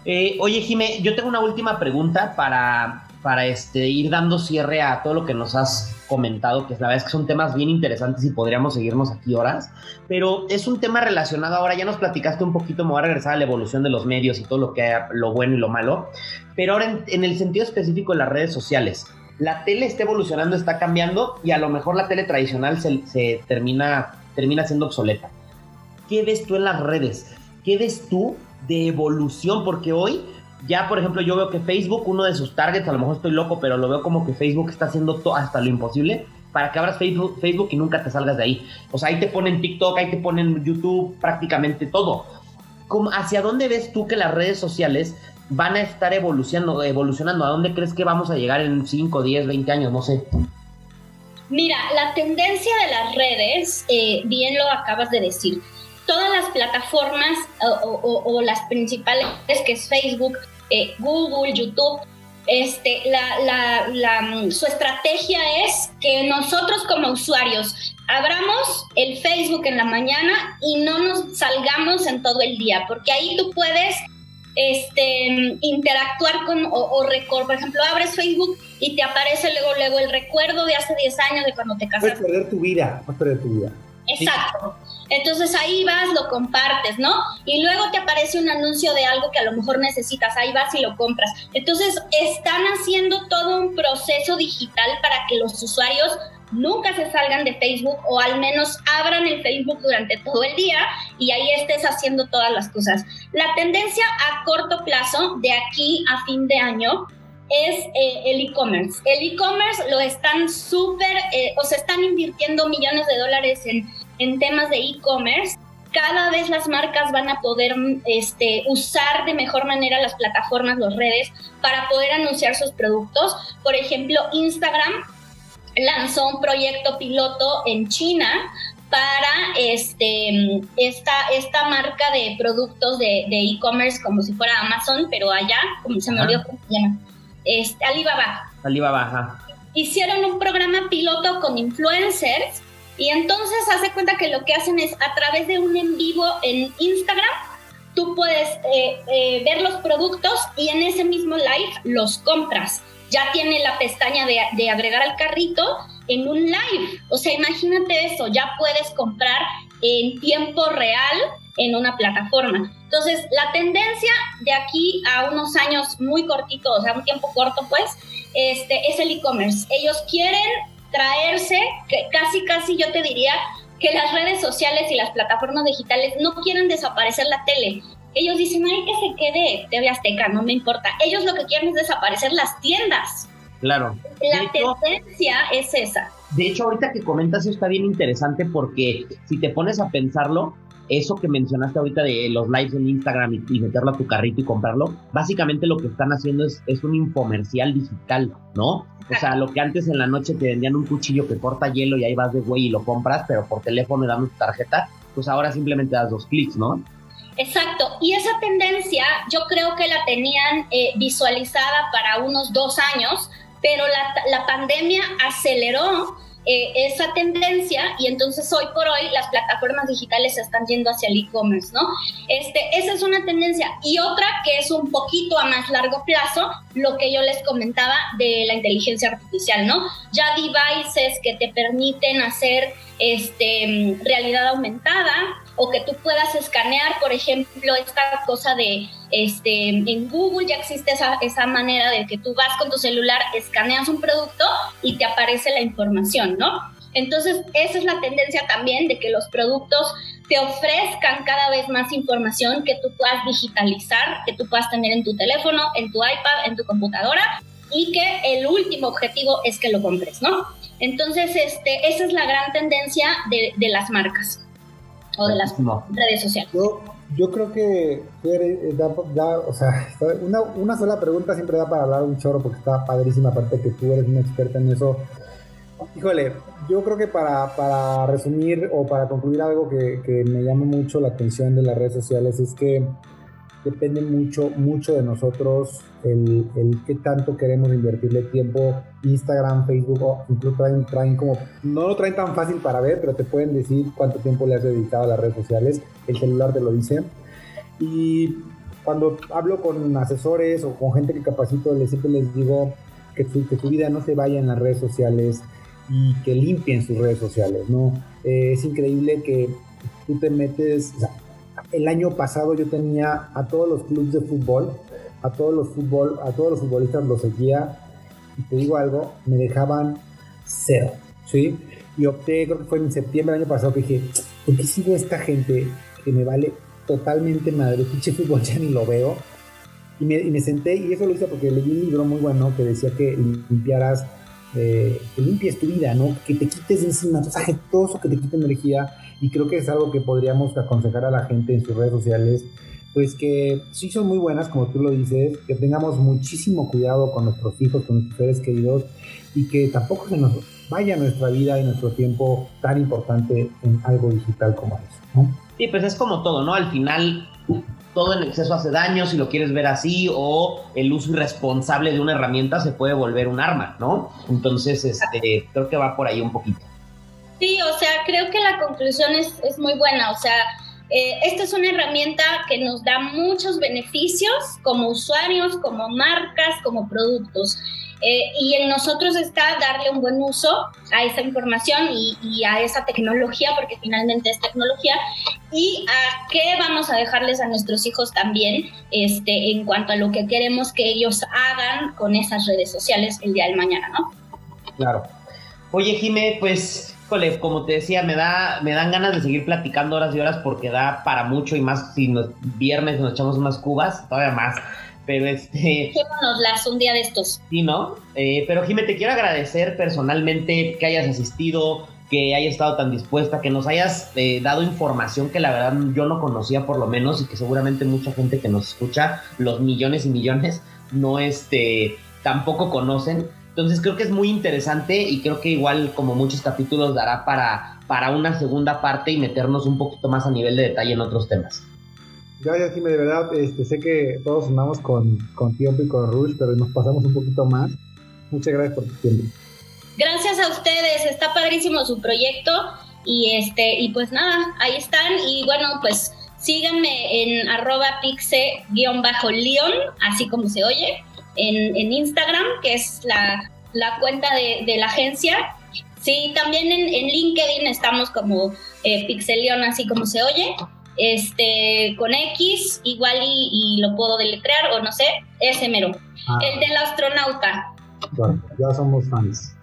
Eh, oye, Jime, yo tengo una última pregunta para, para este, ir dando cierre a todo lo que nos has comentado, que la verdad es que son temas bien interesantes y podríamos seguirnos aquí horas, pero es un tema relacionado ahora, ya nos platicaste un poquito, me voy a regresar a la evolución de los medios y todo lo que lo bueno y lo malo, pero ahora en, el sentido específico de las redes sociales, la tele está evolucionando, está cambiando y a lo mejor la tele tradicional se, se termina, termina siendo obsoleta. ¿Qué ves tú en las redes? ¿Qué ves tú de evolución? Porque hoy ya, por ejemplo, yo veo que Facebook, uno de sus targets, a lo mejor estoy loco, pero lo veo como que Facebook está haciendo hasta lo imposible para que abras Facebook, Facebook y nunca te salgas de ahí. O sea, ahí te ponen TikTok, ahí te ponen YouTube, prácticamente todo. ¿Hacia dónde ves tú que las redes sociales van a estar evolucionando, evolucionando? ¿A dónde crees que vamos a llegar en 5, 10, 20 años? No sé. Mira, la tendencia de las redes, eh, bien lo acabas de decir, todas las plataformas o, las principales, que es Facebook, eh, Google, YouTube, este, la, su estrategia es que nosotros como usuarios abramos el Facebook en la mañana y no nos salgamos en todo el día, porque ahí tú puedes este, interactuar con o, o por ejemplo, abres Facebook y te aparece luego, luego el recuerdo de hace 10 años de cuando te casaste. Puedes perder tu vida, puedes perder tu vida. Exacto. Entonces ahí vas, lo compartes, ¿no? Y luego te aparece un anuncio de algo que a lo mejor necesitas, ahí vas y lo compras. Entonces están haciendo todo un proceso digital para que los usuarios nunca se salgan de Facebook o al menos abran el Facebook durante todo el día y ahí estés haciendo todas las cosas. La tendencia a corto plazo, de aquí a fin de año, es eh, el e-commerce. El e-commerce lo están súper, eh, o se están invirtiendo millones de dólares en, en temas de e-commerce. Cada vez las marcas van a poder este, usar de mejor manera las plataformas, las redes, para poder anunciar sus productos. Por ejemplo, Instagram lanzó un proyecto piloto en China para este, esta, esta marca de productos de e-commerce como si fuera Amazon, pero allá, como se me olvidó cómo se llama este, Alibaba. Alibaba, ajá. Hicieron un programa piloto con influencers y entonces hace cuenta que lo que hacen es a través de un en vivo en Instagram, tú puedes eh, eh, ver los productos y en ese mismo live los compras. Ya tiene la pestaña de, de agregar al carrito en un live. O sea, imagínate eso, ya puedes comprar en tiempo real en una plataforma. Entonces, la tendencia de aquí a unos años muy cortitos, o sea, un tiempo corto, pues, este, es el e-commerce. Ellos quieren traerse, casi, casi yo te diría que las redes sociales y las plataformas digitales no quieren desaparecer la tele. Ellos dicen, ay, que se quede TV Azteca, no me importa. Ellos lo que quieren es desaparecer las tiendas. Claro. La tendencia es esa. De hecho, ahorita que comentas eso está bien interesante porque si te pones a pensarlo, eso que mencionaste ahorita de los lives en Instagram y, meterlo a tu carrito y comprarlo, básicamente lo que están haciendo es, es un infomercial digital, ¿no? O sea, lo que antes en la noche te vendían un cuchillo que corta hielo y ahí vas de güey y lo compras, pero por teléfono dando tu tarjeta, pues ahora simplemente das dos clics, ¿no? Exacto, y esa tendencia yo creo que la tenían eh, visualizada para unos dos años, pero la, la pandemia aceleró eh, esa tendencia y entonces hoy por hoy las plataformas digitales se están yendo hacia el e-commerce, ¿no? Este, esa es una tendencia. Y otra que es un poquito a más largo plazo, lo que yo les comentaba de la inteligencia artificial, ¿no? Ya devices que te permiten hacer este, realidad aumentada, o que tú puedas escanear, por ejemplo, esta cosa de, este, en Google ya existe esa, esa manera de que tú vas con tu celular, escaneas un producto y te aparece la información, ¿no? Entonces, esa es la tendencia también de que los productos te ofrezcan cada vez más información que tú puedas digitalizar, que tú puedas tener en tu teléfono, en tu iPad, en tu computadora y que el último objetivo es que lo compres, ¿no? Entonces, este, esa es la gran tendencia de, de las marcas o de las redes sociales. Yo, creo que eh, da, o sea, una, una, sola pregunta siempre da para hablar un chorro porque está padrísima, aparte que tú eres una experta en eso. Híjole, yo creo que para, para resumir o para concluir algo que, que me llama mucho la atención de las redes sociales es que depende mucho, mucho de nosotros el, el qué tanto queremos invertirle tiempo. Instagram, Facebook, o incluso traen, traen como, no lo traen tan fácil para ver, pero te pueden decir cuánto tiempo le has dedicado a las redes sociales. El celular te lo dice. Y cuando hablo con asesores o con gente que capacito, les, siempre les digo que tu, que tu vida no se vaya en las redes sociales y que limpien sus redes sociales, ¿no? Eh, es increíble que tú te metes, o sea, el año pasado yo tenía a todos los clubes de fútbol, a todos los fútbol, a todos los futbolistas los seguía y te digo algo, me dejaban cero, ¿sí? Y opté, creo que fue en septiembre del año pasado que dije, ¿por qué sigo esta gente que me vale totalmente madre? Pinche fútbol ya ni lo veo. Y me, y me senté, y eso lo hice porque leí un libro muy bueno que decía que limpiaras eh, que limpies tu vida, ¿no? Que te quites de encima todo eso que te quita energía y creo que es algo que podríamos aconsejar a la gente en sus redes sociales, pues que sí son muy buenas, como tú lo dices, que tengamos muchísimo cuidado con nuestros hijos, con nuestros seres queridos y que tampoco se nos vaya nuestra vida y nuestro tiempo tan importante en algo digital como eso, ¿no? Sí, pues es como todo, ¿no? Al final todo en exceso hace daño, si lo quieres ver así, o el uso irresponsable de una herramienta se puede volver un arma, ¿no? Entonces, este, creo que va por ahí un poquito. Sí, o sea, creo que la conclusión es, es muy buena, o sea, eh, esta es una herramienta que nos da muchos beneficios como usuarios, como marcas, como productos. Eh, y en nosotros está darle un buen uso a esa información y, a esa tecnología, porque finalmente es tecnología, y a qué vamos a dejarles a nuestros hijos también este, en cuanto a lo que queremos que ellos hagan con esas redes sociales el día del mañana, ¿no? Claro. Oye, Jime, pues, como te decía, me, da, me dan ganas de seguir platicando horas y horas porque da para mucho y más si nos, viernes nos echamos unas cubas, todavía más. Pero este. las un día de estos. Sí, ¿no? Eh, pero Jimé, te quiero agradecer personalmente que hayas asistido, que hayas estado tan dispuesta, que nos hayas eh, dado información que la verdad yo no conocía por lo menos y que seguramente mucha gente que nos escucha, los millones y millones, no este, tampoco conocen. Entonces creo que es muy interesante y creo que igual como muchos capítulos dará para, para una segunda parte y meternos un poquito más a nivel de detalle en otros temas. Gracias, Jimmy, de verdad, este, sé que todos andamos con, con tiempo y con Rush, pero nos pasamos un poquito más. Muchas gracias por tu tiempo. Gracias a ustedes, está padrísimo su proyecto y este y pues nada, ahí están y bueno, pues síganme en arroba pixe-león, así como se oye, en, en Instagram, que es la, la cuenta de, de, la agencia. Sí, también en, en LinkedIn estamos como eh, Pixelion, así como se oye este, con X, igual y, lo puedo deletrear, o no sé, ese mero. Ah. El del astronauta. Bueno, ya somos fans.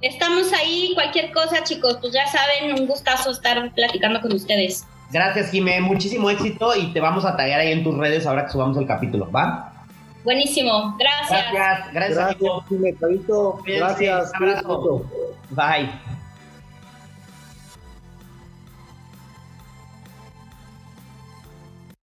Estamos ahí, cualquier cosa, chicos, pues ya saben, un gustazo estar platicando con ustedes. Gracias, Jimé, muchísimo éxito y te vamos a tallar ahí en tus redes ahora que subamos el capítulo, ¿va? Buenísimo, gracias. Gracias, gracias, gracias Jimé, Gracias. Un abrazo. Bye.